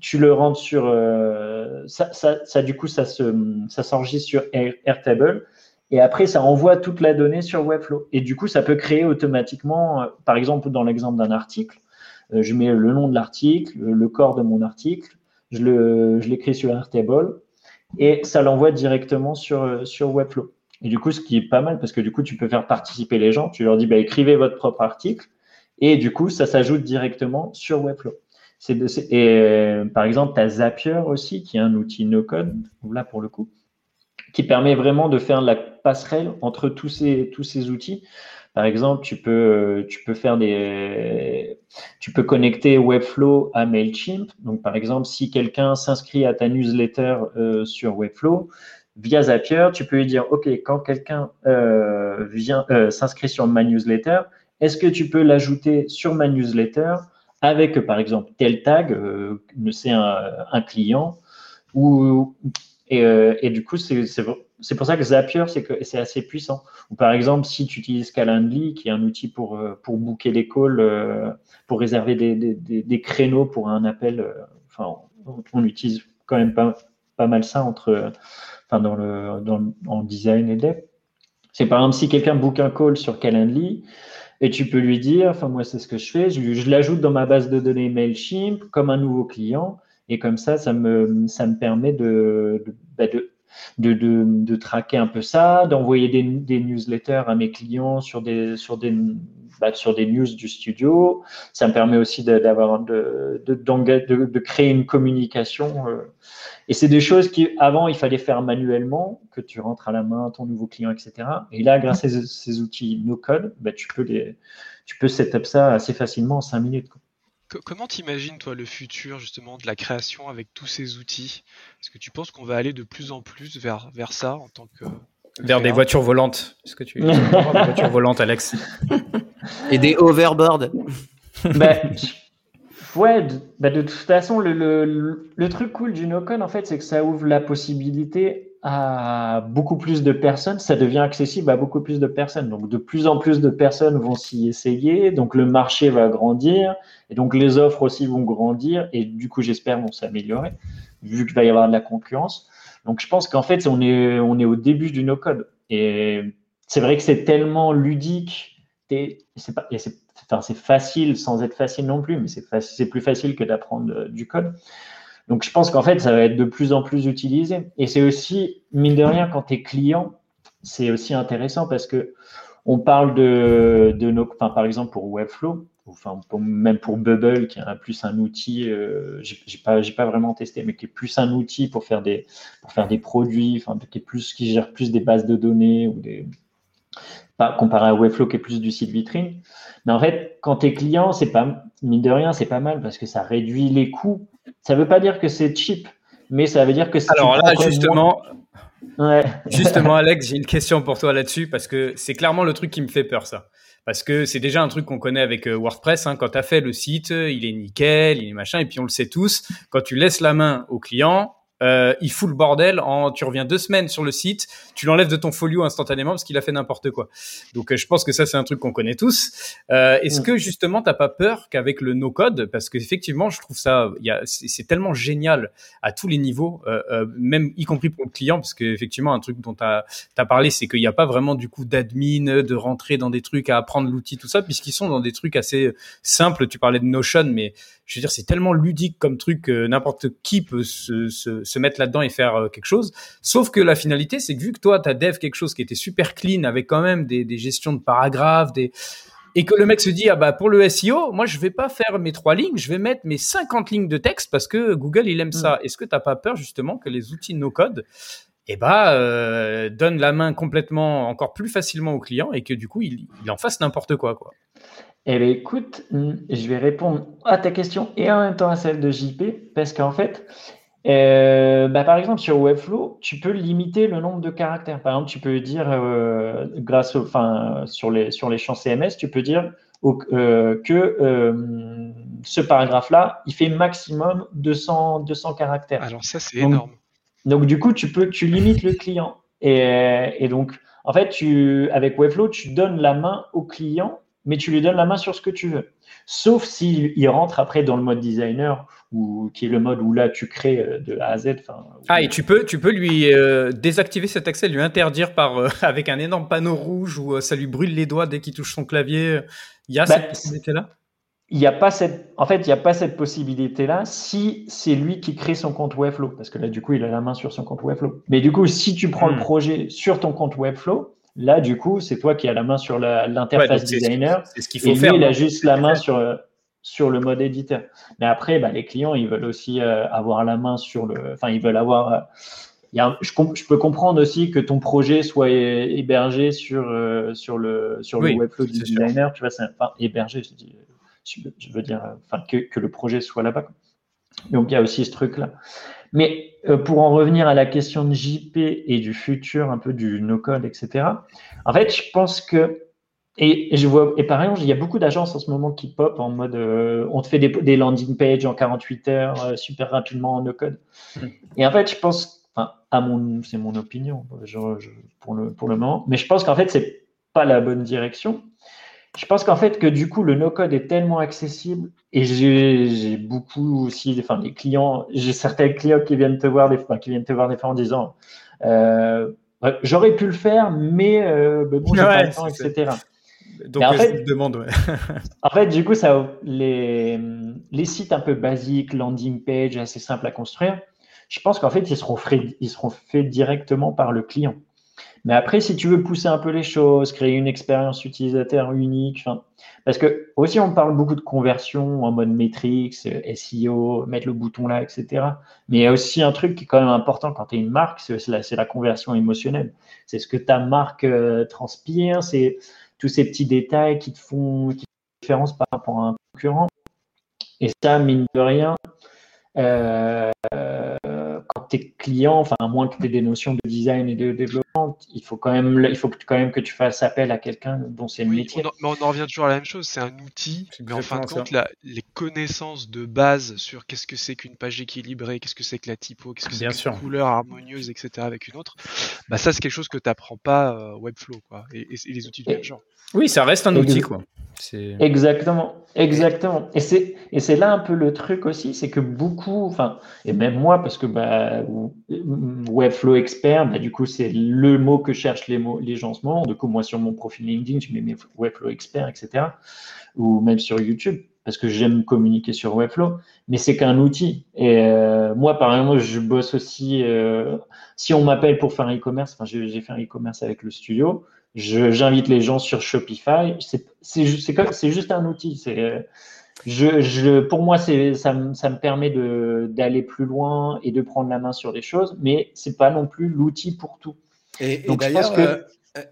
tu le rentres sur. ça, du coup, ça, se, s'enregistre sur Airtable. Et après, ça envoie toute la donnée sur Webflow. Et du coup, ça peut créer automatiquement, par exemple, dans l'exemple d'un article, je mets le nom de l'article, le corps de mon article, je l'écris sur Airtable et ça l'envoie directement sur, sur Webflow. Et du coup, ce qui est pas mal parce que du coup, tu peux faire participer les gens. Tu leur dis, bah, écrivez votre propre article et du coup, ça s'ajoute directement sur Webflow. et par exemple, tu as Zapier aussi, qui est un outil no-code, là pour le coup, qui permet vraiment de faire la passerelle entre tous ces, tous ces outils. Par exemple, tu peux, euh, tu peux faire des, tu peux connecter Webflow à Mailchimp. Donc, par exemple, si quelqu'un s'inscrit à ta newsletter euh, sur Webflow, via Zapier, tu peux lui dire, OK, quand quelqu'un euh, vient s'inscrit sur ma newsletter, est-ce que tu peux l'ajouter sur ma newsletter avec, par exemple, tel tag, c'est un, un, client, ou, et, et du coup, c'est c'est pour ça que Zapier, c'est que c'est assez puissant. Ou par exemple, si tu utilises Calendly, qui est un outil pour, euh, pour booker les calls, euh, pour réserver des, des, des, créneaux pour un appel, euh, enfin, on, utilise quand même pas, pas mal ça entre, enfin, dans le, dans, en design et dev. C'est par exemple si quelqu'un book un call sur Calendly, et tu peux lui dire, enfin moi c'est ce que je fais, je, l'ajoute dans ma base de données Mailchimp comme un nouveau client, et comme ça, ça me, ça me permet de, de, bah, de, de, traquer un peu ça, d'envoyer des, newsletters à mes clients sur des, sur des, bah, sur des news du studio. Ça me permet aussi d'avoir de, de, créer une communication. Euh. Et c'est des choses qui, avant, il fallait faire manuellement, que tu rentres à la main ton nouveau client, etc. Et là, grâce à ces, outils no-code, bah, tu peux les, tu peux setup ça assez facilement en 5 minutes. Comment t'imagines toi le futur justement de la création avec tous ces outils? Est-ce que tu penses qu'on va aller de plus en plus vers, vers ça en tant que vers des voitures volantes. Est-ce que tu des voitures volantes, Alex? Et des overboards ben, Ouais, bah, de toute façon, le, le, le truc cool du no-code, en fait, c'est que ça ouvre la possibilité à beaucoup plus de personnes, ça devient accessible à beaucoup plus de personnes. Donc, de plus en plus de personnes vont s'y essayer. Donc, le marché va grandir et donc les offres aussi vont grandir et du coup, j'espère, vont s'améliorer vu qu'il va y avoir de la concurrence. Donc, je pense qu'en fait, on est, on est au début du no-code et c'est vrai que c'est tellement ludique. C'est pas, c'est facile sans être facile non plus, mais c'est plus facile que d'apprendre euh, du code. Donc, je pense qu'en fait, ça va être de plus en plus utilisé. Et c'est aussi, mine de rien, quand tu es client, c'est aussi intéressant parce que on parle de, de nos, par exemple, pour Webflow, enfin, même pour Bubble, qui est plus un outil, euh, j'ai pas, vraiment testé, mais qui est plus un outil pour faire des, pour faire des produits, qui est plus, qui gère plus des bases de données ou des, pas comparé à Webflow qui est plus du site vitrine. Mais en fait, quand tu es client, c'est pas, mine de rien, c'est pas mal parce que ça réduit les coûts. Ça veut pas dire que c'est cheap, mais ça veut dire que c'est. Alors là, justement, ouais. justement, Alex, j'ai une question pour toi là-dessus parce que c'est clairement le truc qui me fait peur, ça. Parce que c'est déjà un truc qu'on connaît avec euh, WordPress. Hein. Quand tu as fait le site, il est nickel, il est machin, et puis on le sait tous. Quand tu laisses la main au client, euh, il fout le bordel en tu reviens deux semaines sur le site, tu l'enlèves de ton folio instantanément parce qu'il a fait n'importe quoi. Donc euh, je pense que ça c'est un truc qu'on connaît tous. Euh, Est-ce mm. que justement t'as pas peur qu'avec le no code, parce qu'effectivement je trouve ça, c'est tellement génial à tous les niveaux, euh, euh, même y compris pour le client, parce qu'effectivement un truc dont tu as, parlé, c'est qu'il n'y a pas vraiment du coup d'admin, de rentrer dans des trucs à apprendre l'outil tout ça, puisqu'ils sont dans des trucs assez simples. Tu parlais de Notion, mais je veux dire c'est tellement ludique comme truc que n'importe qui peut se, se se mettre là-dedans et faire euh, quelque chose. Sauf que la finalité, c'est que vu que toi, tu as dev quelque chose qui était super clean, avec quand même des, gestions de paragraphes, des et que le mec se dit ah bah pour le SEO moi je vais pas faire mes trois lignes je vais mettre mes 50 lignes de texte parce que Google il aime ça mm. est-ce que t'as pas peur justement que les outils no code eh bah euh, donnent la main complètement encore plus facilement au client et que du coup il, il en fasse n'importe quoi quoi? Eh bien, écoute, je vais répondre à ta question et en même temps à celle de JP, parce qu'en fait, euh, bah, par exemple, sur Webflow, tu peux limiter le nombre de caractères. Par exemple, tu peux dire, euh, grâce au, enfin, sur les, sur les champs CMS, tu peux dire euh, que ce paragraphe-là, il fait maximum 200, 200 caractères. Alors ça, c'est énorme. Donc, du coup, tu peux, tu limites le client. Et, et donc, en fait, tu, avec Webflow, tu donnes la main au client, mais tu lui donnes la main sur ce que tu veux. Sauf s'il rentre après dans le mode designer, ou qui est le mode où là tu crées euh, de A à Z. Ah, et tu peux, tu peux lui euh, désactiver cet accès, lui interdire par euh, avec un énorme panneau rouge où ça lui brûle les doigts dès qu'il touche son clavier. Il y a bah, cette possibilité-là? il n'y a pas cette, en fait, il n'y a pas cette possibilité-là si c'est lui qui crée son compte Webflow, parce que là, du coup, il a la main sur son compte Webflow. Mais du coup, si tu prends le hmm. projet sur ton compte Webflow, Là, du coup, c'est toi qui as la main sur l'interface designer. C'est ce qu'il faut et faire. il a juste la main sur, sur le mode éditeur. Mais après, bah, les clients, ils veulent aussi euh, avoir la main sur le. Enfin, ils veulent avoir. Euh, il y a, je, je, peux comprendre aussi que ton projet soit hébergé sur, euh, sur le, sur le Webflow du designer. Tu vois, c'est enfin, hébergé, je, dis, je, veux dire, enfin, que, que le projet soit là-bas. Donc, il y a aussi ce truc-là. Mais euh, pour en revenir à la question de JP et du futur, un peu du no-code, etc., en fait, je pense que, et, je vois, et par exemple, il y a beaucoup d'agences en ce moment qui pop en mode, euh, on te fait des, landing pages en 48 heures, euh, super rapidement en no-code. Mm. Et en fait, je pense, enfin, à mon, c'est mon opinion pour, le, pour le moment, mais je pense qu'en fait, c'est pas la bonne direction. Je pense qu'en fait, que du coup, le no-code est tellement accessible et j'ai beaucoup aussi, enfin, des clients, j'ai certains clients qui viennent te voir des fois, qui viennent te voir des fois en disant, euh, j'aurais pu le faire, mais, mais bon, j'ai pas le temps, etc. Donc, en fait, demande, ouais. en fait, du coup, ça, les, les sites un peu basiques, landing page, assez simples à construire, je pense qu'en fait, ils seront, faits, ils seront faits directement par le client. Mais après, si tu veux pousser un peu les choses, créer une expérience utilisateur unique, parce que aussi on parle beaucoup de conversion en mode métriques, SEO, mettre le bouton là, etc. Mais il y a aussi un truc qui est quand même important quand tu es une marque, c'est la, conversion émotionnelle. C'est ce que ta marque euh, transpire, c'est tous ces petits détails qui te font qui différence par rapport à un concurrent. Et ça, mine de rien, euh, quand tu es client, enfin, à moins que tu aies des notions de design et de développement, il faut quand même, il faut quand même que tu fasses appel à quelqu'un dont c'est le métier. mais on en revient toujours à la même chose, c'est un outil, mais en fin de compte, les connaissances de base sur qu'est-ce que c'est qu'une page équilibrée, qu'est-ce que c'est que la typo, qu'est-ce que c'est qu'une couleur harmonieuse, etc. avec une autre, bah ça c'est quelque chose que tu n'apprends pas euh, Webflow, quoi, et, les outils de même genre. Oui, ça reste un outil, quoi. Exactement, exactement. Et c'est et c'est là un peu le truc aussi, c'est que beaucoup, enfin, et même moi, parce que bah, Webflow expert, bah, du coup, c'est le mot que cherchent les, les gens en ce moment. Du coup, moi, sur mon profil LinkedIn, je mets Webflow expert, etc. Ou même sur YouTube, parce que j'aime communiquer sur Webflow. Mais c'est qu'un outil. Et euh, moi, par exemple, je bosse aussi. Euh, si on m'appelle pour faire un e-commerce, enfin, j'ai fait un e-commerce avec le studio j'invite les gens sur Shopify. C'est juste un outil. Je, je, pour moi, ça, ça me permet d'aller plus loin et de prendre la main sur des choses, mais c'est pas non plus l'outil pour tout. Et, et d'ailleurs, euh,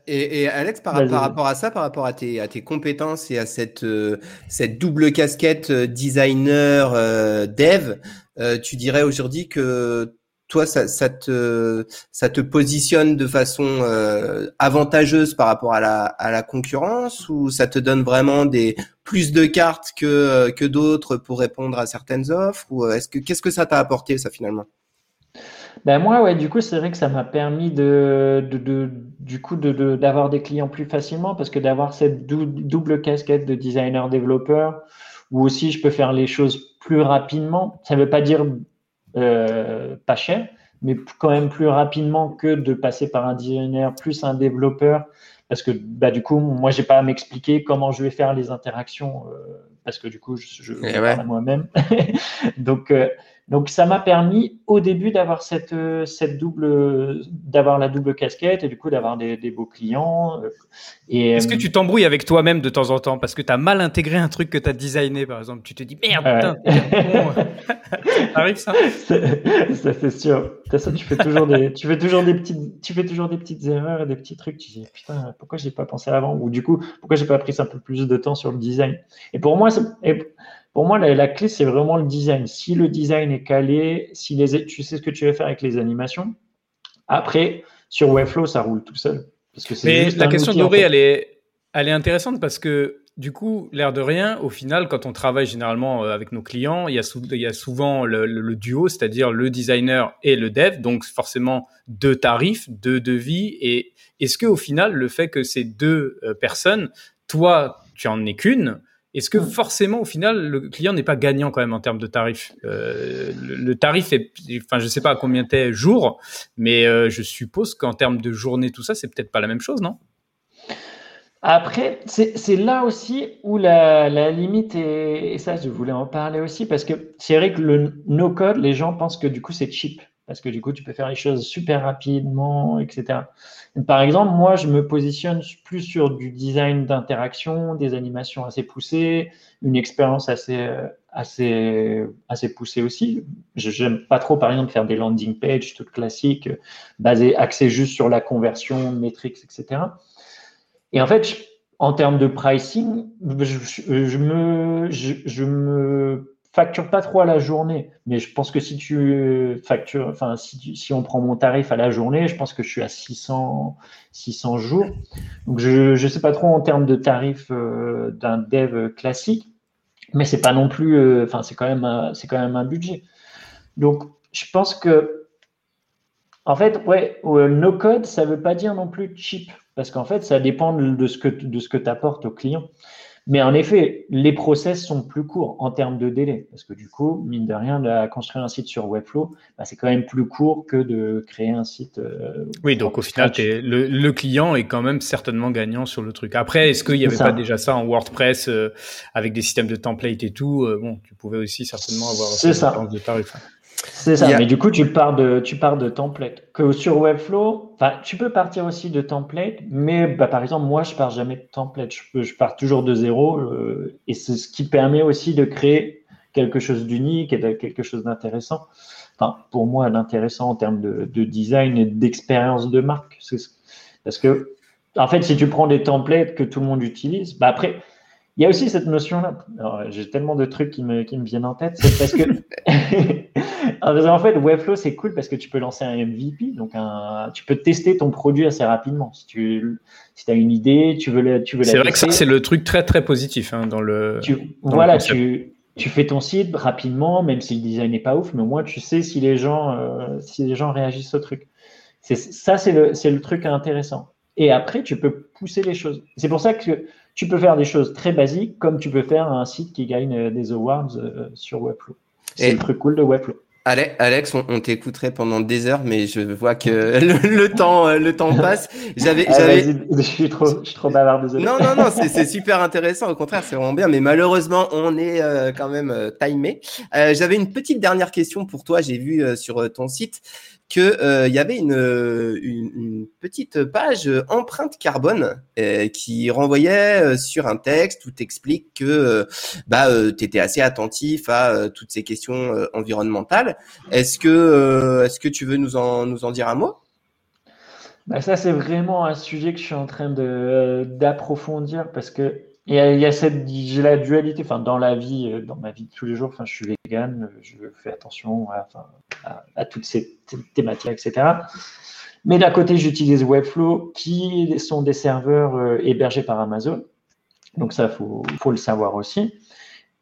et, Alex, par, rapport à ça, par rapport à tes, à tes compétences et à cette, euh, cette double casquette euh, designer, dev, tu dirais aujourd'hui que toi, ça, ça, te, ça te positionne de façon euh, avantageuse par rapport à la, à la concurrence ou ça te donne vraiment des plus de cartes que, euh, que d'autres pour répondre à certaines offres ou euh, est-ce que qu'est-ce que ça t'a apporté ça finalement? Ben moi, ouais, du coup, c'est vrai que ça m'a permis de, de, de, du coup, de, d'avoir des clients plus facilement parce que d'avoir cette double casquette de designer-développeur, où aussi je peux faire les choses plus rapidement. Ça ne veut pas dire euh, pas cher, mais quand même plus rapidement que de passer par un designer plus un développeur, parce que bah, du coup, moi, j'ai pas à m'expliquer comment je vais faire les interactions, euh, parce que du coup, je, je eh parle à moi-même. Donc, euh, donc ça m'a permis au début d'avoir cette, euh, cette double, d'avoir la double casquette et du coup d'avoir des, beaux clients. Euh, Est-ce que euh, tu t'embrouilles avec toi-même de temps en temps? Parce que tu as mal intégré un truc que tu as designé par exemple Tu te dis merde, putain, arrive ça Ça? C'est sûr. Ça, tu fais toujours des, tu fais toujours des petites, tu fais toujours des petites erreurs et des petits trucs. Tu dis putain, pourquoi j'ai pas pensé avant? Ou du coup, pourquoi j'ai pas pris un peu plus de temps sur le design? Et pour moi, pour moi, la, clé, c'est vraiment le design. Si le design est calé, si les, tu sais ce que tu veux faire avec les animations, après, sur Webflow, ça roule tout seul. Parce que Mais la question elle, est, elle est intéressante parce que du coup, l'air de rien, au final, quand on travaille généralement euh, avec nos clients, il y a, il y a souvent le, duo, c'est-à-dire le designer et le dev, donc forcément deux tarifs, deux devis. Et est-ce que au final, le fait que ces deux euh, personnes, toi, tu en es qu'une, est-ce que forcément, au final, le client n'est pas gagnant quand même en termes de tarif euh, le, tarif est, enfin, je sais pas à combien t'es jour, mais euh, je suppose qu'en termes de journée, tout ça, c'est peut-être pas la même chose, non? Après, c'est là aussi où la, la limite est, et ça, je voulais en parler aussi, parce que c'est vrai que le no-code, les gens pensent que du coup, c'est cheap parce que du coup, tu peux faire les choses super rapidement, etc. Par exemple, moi, je me positionne plus sur du design d'interaction, des animations assez poussées, une expérience assez, assez, assez poussée aussi. Je n'aime pas trop, par exemple, faire des landing pages toutes classiques, basées, axées juste sur la conversion, métriques, etc. Et en fait, en termes de pricing, je, me, je me facture pas trop à la journée, mais je pense que si tu factures, enfin, si, si on prend mon tarif à la journée, je pense que je suis à 600, 600 jours. Donc, je ne sais pas trop en termes de tarif euh, d'un dev classique, mais c'est pas non plus, euh, enfin, c'est quand même, c'est quand même un budget. Donc, je pense que, en fait, ouais, no code, ça veut pas dire non plus cheap, parce qu'en fait, ça dépend de ce que, de ce que tu apportes au client. Mais en effet, les process sont plus courts en termes de délai. Parce que du coup, mine de rien, de construire un site sur Webflow, bah, c'est quand même plus court que de créer un site. Euh, oui, donc au final, le, le, client est quand même certainement gagnant sur le truc. Après, est-ce qu'il n'y avait pas déjà ça en WordPress euh, avec des systèmes de template et tout Bon, tu pouvais aussi certainement avoir ça. de tarifs. C'est ça, mais du coup, tu pars de, tu pars de template. Que sur Webflow, tu peux partir aussi de template, mais bah, par exemple, moi, je pars jamais de template. Je, je pars toujours de zéro, euh, et c'est ce qui permet aussi de créer quelque chose d'unique et de quelque chose d'intéressant. Enfin, pour moi, l'intéressant en termes de, de design et d'expérience de marque. Parce que, en fait, si tu prends des templates que tout le monde utilise, bah après, il y a aussi cette notion-là. J'ai tellement de trucs qui me, qui me viennent en tête. C'est parce que, en fait, Webflow, c'est cool parce que tu peux lancer un MVP. Donc, un, tu peux tester ton produit assez rapidement. Si tu si as une idée, tu veux, la, tu veux C'est vrai que ça, c'est le truc très, très positif hein, dans le. voilà, tu, tu fais ton site rapidement, même si le design n'est pas ouf, mais au moins tu sais si les gens, euh, si les gens réagissent au truc. Ça, c'est le, le truc intéressant. Et après, tu peux pousser les choses. C'est pour ça que tu peux faire des choses très basiques, comme tu peux faire un site qui gagne euh, des awards euh, sur Webflow. C'est le truc cool de Webflow. Alex, on, t'écouterait pendant des heures, mais je vois que le, temps, euh, le temps passe. J'avais, ah, je suis trop, je suis trop bavard, désolé. Non, non, non, c'est super intéressant. Au contraire, c'est vraiment bien, mais malheureusement, on est quand même timé. J'avais une petite dernière question pour toi. J'ai vu sur ton site qu'il euh, y avait une, une, petite page empreinte carbone euh, qui renvoyait euh, sur un texte où t'explique que bah, tu étais assez attentif à toutes ces questions environnementales. Est-ce que, est-ce que tu veux nous en, nous en dire un mot? Bah ça, c'est vraiment un sujet que je suis en train d'approfondir parce que il y a, cette j'ai la dualité enfin dans la vie euh, dans ma vie de tous les jours enfin je suis vegan je fais attention à, à, toutes ces thématiques etc mais d'un côté j'utilise Webflow qui sont des serveurs euh, hébergés par Amazon. Donc ça faut faut le savoir aussi.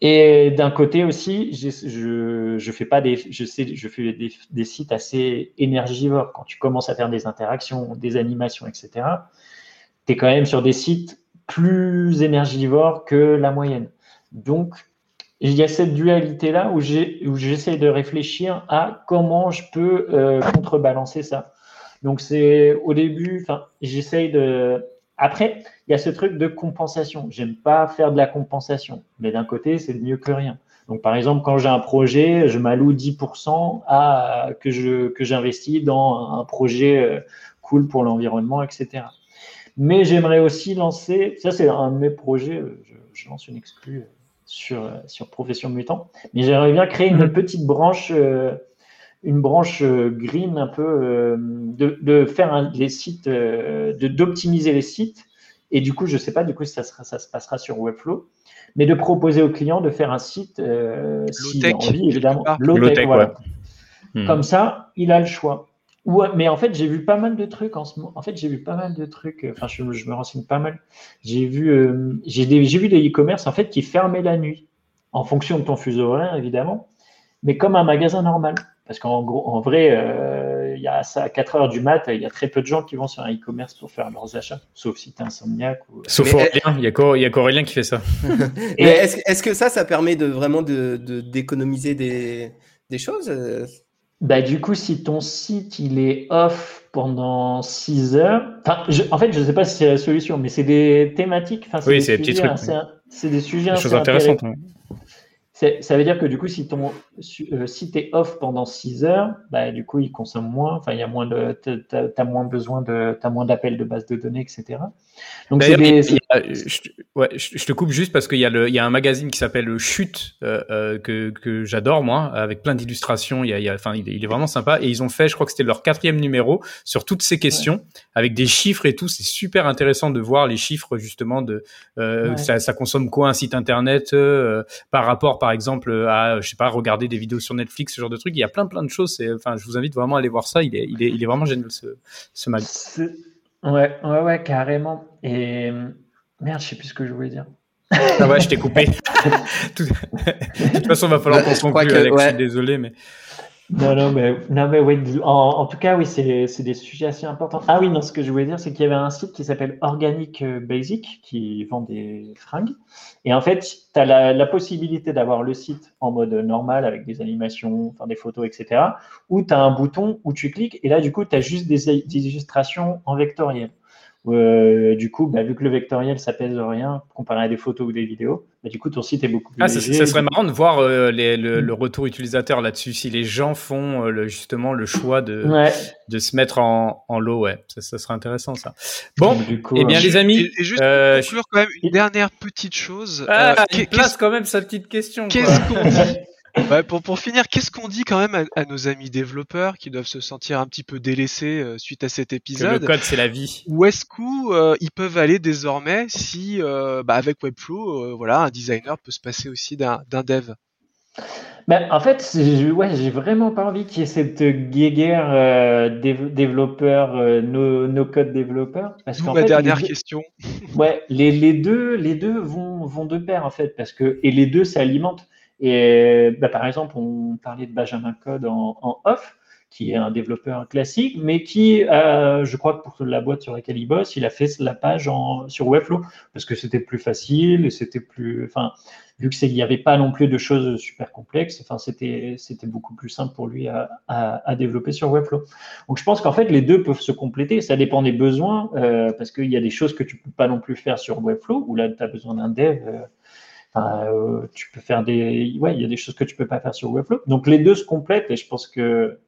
Et d'un côté aussi je je fais pas des je sais je fais des, des sites assez énergivores. Quand tu commences à faire des interactions des animations etc tu es quand même sur des sites plus énergivore que la moyenne. Donc, il y a cette dualité-là où j'essaie de réfléchir à comment je peux euh, contrebalancer ça. Donc, c'est au début, j'essaye de. Après, il y a ce truc de compensation. J'aime pas faire de la compensation, mais d'un côté, c'est mieux que rien. Donc, par exemple, quand j'ai un projet, je m'alloue 10% à, que je que dans un projet euh, cool pour l'environnement, etc. Mais j'aimerais aussi lancer, ça c'est un de mes projets, euh, je, lance une exclue euh, sur, euh, sur Profession Mutant, mais j'aimerais bien créer une mhm. petite branche, une branche green un peu, de, de faire les sites, d'optimiser les sites. Et du coup, je ne sais pas du coup si ça, sera, ça se passera sur Webflow, mais de proposer au client de faire un site, euh, s'il a envie, évidemment, low-tech, voilà. Hmm. Comme ça, il a le choix. Ouais, mais en fait, j'ai vu pas mal de trucs en ce moment. En fait, j'ai vu pas mal de trucs. Euh, enfin, je, me renseigne pas mal. J'ai vu, euh, j'ai vu des e-commerce en fait qui fermaient la nuit, en fonction de ton fuseau horaire évidemment, mais comme un magasin normal. Parce qu'en gros, en vrai, euh, il y a ça à 4 heures du mat, il y a très peu de gens qui vont sur un e-commerce pour faire leurs achats, sauf si tu es insomniaque. Ou... Sauf Aurélien, il y a qu'Aurélien qui fait ça. est-ce est que ça, ça permet de vraiment d'économiser de, des, des choses bah, du coup, si ton site il est off pendant 6 heures, enfin, en fait, je ne sais pas si c'est la solution, mais c'est des thématiques, oui, c'est des, petits trucs. C'est des sujets des choses intéressantes. Ça veut dire que du coup, si ton euh, si es off pendant 6 heures, bah, du coup, il consomme moins. Enfin, il y a moins de, t'as moins besoin de, t'as moins d'appels de base de données, etc. Donc, des... je, ouais, je, te coupe juste parce qu'il y a le, il y a un magazine qui s'appelle Chute euh, euh, que, que j'adore moi, avec plein d'illustrations. Il y a, il y a, enfin, il est, vraiment sympa. Et ils ont fait, je crois que c'était leur quatrième numéro sur toutes ces questions avec des chiffres et tout. C'est super intéressant de voir les chiffres justement de, euh, ça, ça, consomme quoi un site internet par rapport, par exemple, à, je sais pas, regarder des vidéos sur Netflix, ce genre de trucs. Il y a plein plein de choses. Enfin, je vous invite vraiment à aller voir ça. Il est, il est, il est vraiment génial ce, ce mag. Ouais, ouais, ouais, carrément. Et merde, je sais plus ce que je voulais dire. Ah ouais, je t'ai coupé. de toute façon, il va falloir qu'on conclue, Alex. Je suis désolé, mais. Non, non, mais, non, mais oui, en, tout cas, oui, c'est des sujets assez importants. Ah oui, non, ce que je voulais dire, c'est qu'il y avait un site qui s'appelle Organic Basic qui vend des fringues. Et en fait, tu as la, possibilité d'avoir le site en mode normal avec des animations, enfin, des photos, etc. Ou tu as un bouton où tu cliques et là, du coup, tu as juste des, des illustrations en vectoriel. Euh, du coup, bah, vu que le vectoriel, ça pèse rien comparé à des photos ou des vidéos, bah, du coup, ton site est beaucoup plus ah, Ça, serait marrant de voir euh, le, retour utilisateur là-dessus, si les gens font euh, justement le choix de, de se mettre en, en lot, ouais, ça, serait intéressant ça. Bon, du coup, eh bien les amis, et, juste pour conclure quand même une dernière petite chose. Ah, il place quand même sa petite question. Qu'est-ce qu'on dit pour, pour finir, qu'est-ce qu'on dit quand même à, nos amis développeurs qui doivent se sentir un petit peu délaissés euh, suite à cet épisode Le code, c'est la vie. Où est-ce qu'ils euh, peuvent aller désormais si, euh, bah, avec Webflow, voilà, un designer peut se passer aussi d'un dev? Ben, en fait, ouais, j'ai vraiment pas envie qu'il y ait cette guéguerre développeur, no, code développeur. Parce ma dernière question. ouais, les, les, deux, les deux vont, vont de pair en fait, parce que et les deux s'alimentent. Et bah, par exemple, on parlait de Benjamin Code en, off, qui est un développeur classique, mais qui, euh, je crois que pour la boîte sur laquelle il bosse, il a fait la page sur Webflow parce que c'était plus facile c'était plus, enfin, vu qu'il n'y avait pas non plus de choses super complexes, enfin, c'était, beaucoup plus simple pour lui à, à, développer sur Webflow. Donc, je pense qu'en fait, les deux peuvent se compléter. Ça dépend des besoins euh, parce qu'il y a des choses que tu peux pas non plus faire sur Webflow où là, tu as besoin d'un dev. Euh, tu peux faire des, ouais, il y a des choses que tu peux pas faire sur Webflow. Donc les deux se complètent et je pense que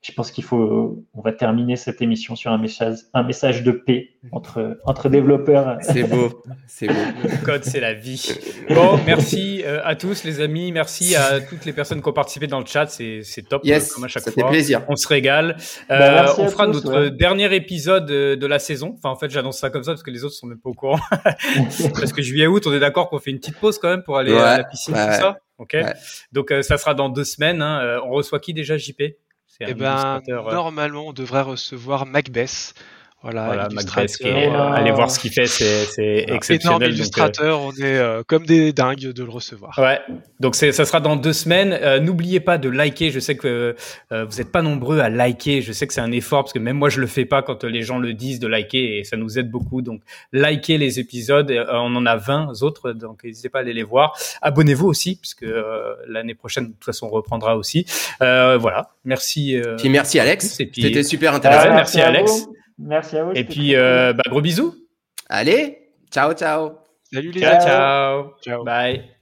je pense qu'il faut, on va terminer cette émission sur un message, un message de paix entre, entre développeurs. C'est beau, c'est beau. Le code, c'est la vie. Bon, merci euh, à tous les amis, merci à toutes les personnes qui ont participé dans le chat, c'est, top yes, comme à chaque ça fois. Fait plaisir. On se régale. Bah, euh, on fera notre dernier épisode de la saison. Enfin, en fait, j'annonce ça comme ça parce que les autres sont même pas au courant. parce que juillet-août, on est d'accord qu'on fait une petite pause quand même pour aller à la piscine, tout ça. Ok. Donc euh, ça sera dans deux semaines. Hein. on reçoit qui déjà, JP eh ben, normalement, on devrait recevoir Macbeth. Voilà, voilà euh, allez voir ce qu'il fait, c'est exceptionnel. Énorme illustrateur, on est euh, comme des dingues de le recevoir. Ouais, donc ça sera dans deux semaines. Euh, n'oubliez pas de liker, je sais que vous n'êtes pas nombreux à liker, je sais que c'est un effort, parce que même moi je le fais pas quand les gens le disent de liker, et ça nous aide beaucoup. Donc likez les épisodes, on en a 20 autres, donc n'hésitez pas à aller les voir. Abonnez-vous aussi, puisque l'année prochaine, de toute façon, on reprendra aussi. voilà, merci. puis merci Alex, c'était super intéressant. merci Alex. Merci à vous. Et puis, euh, bah, gros bisous. Allez, ciao, ciao. Salut les ciao, ciao. Ciao. Bye.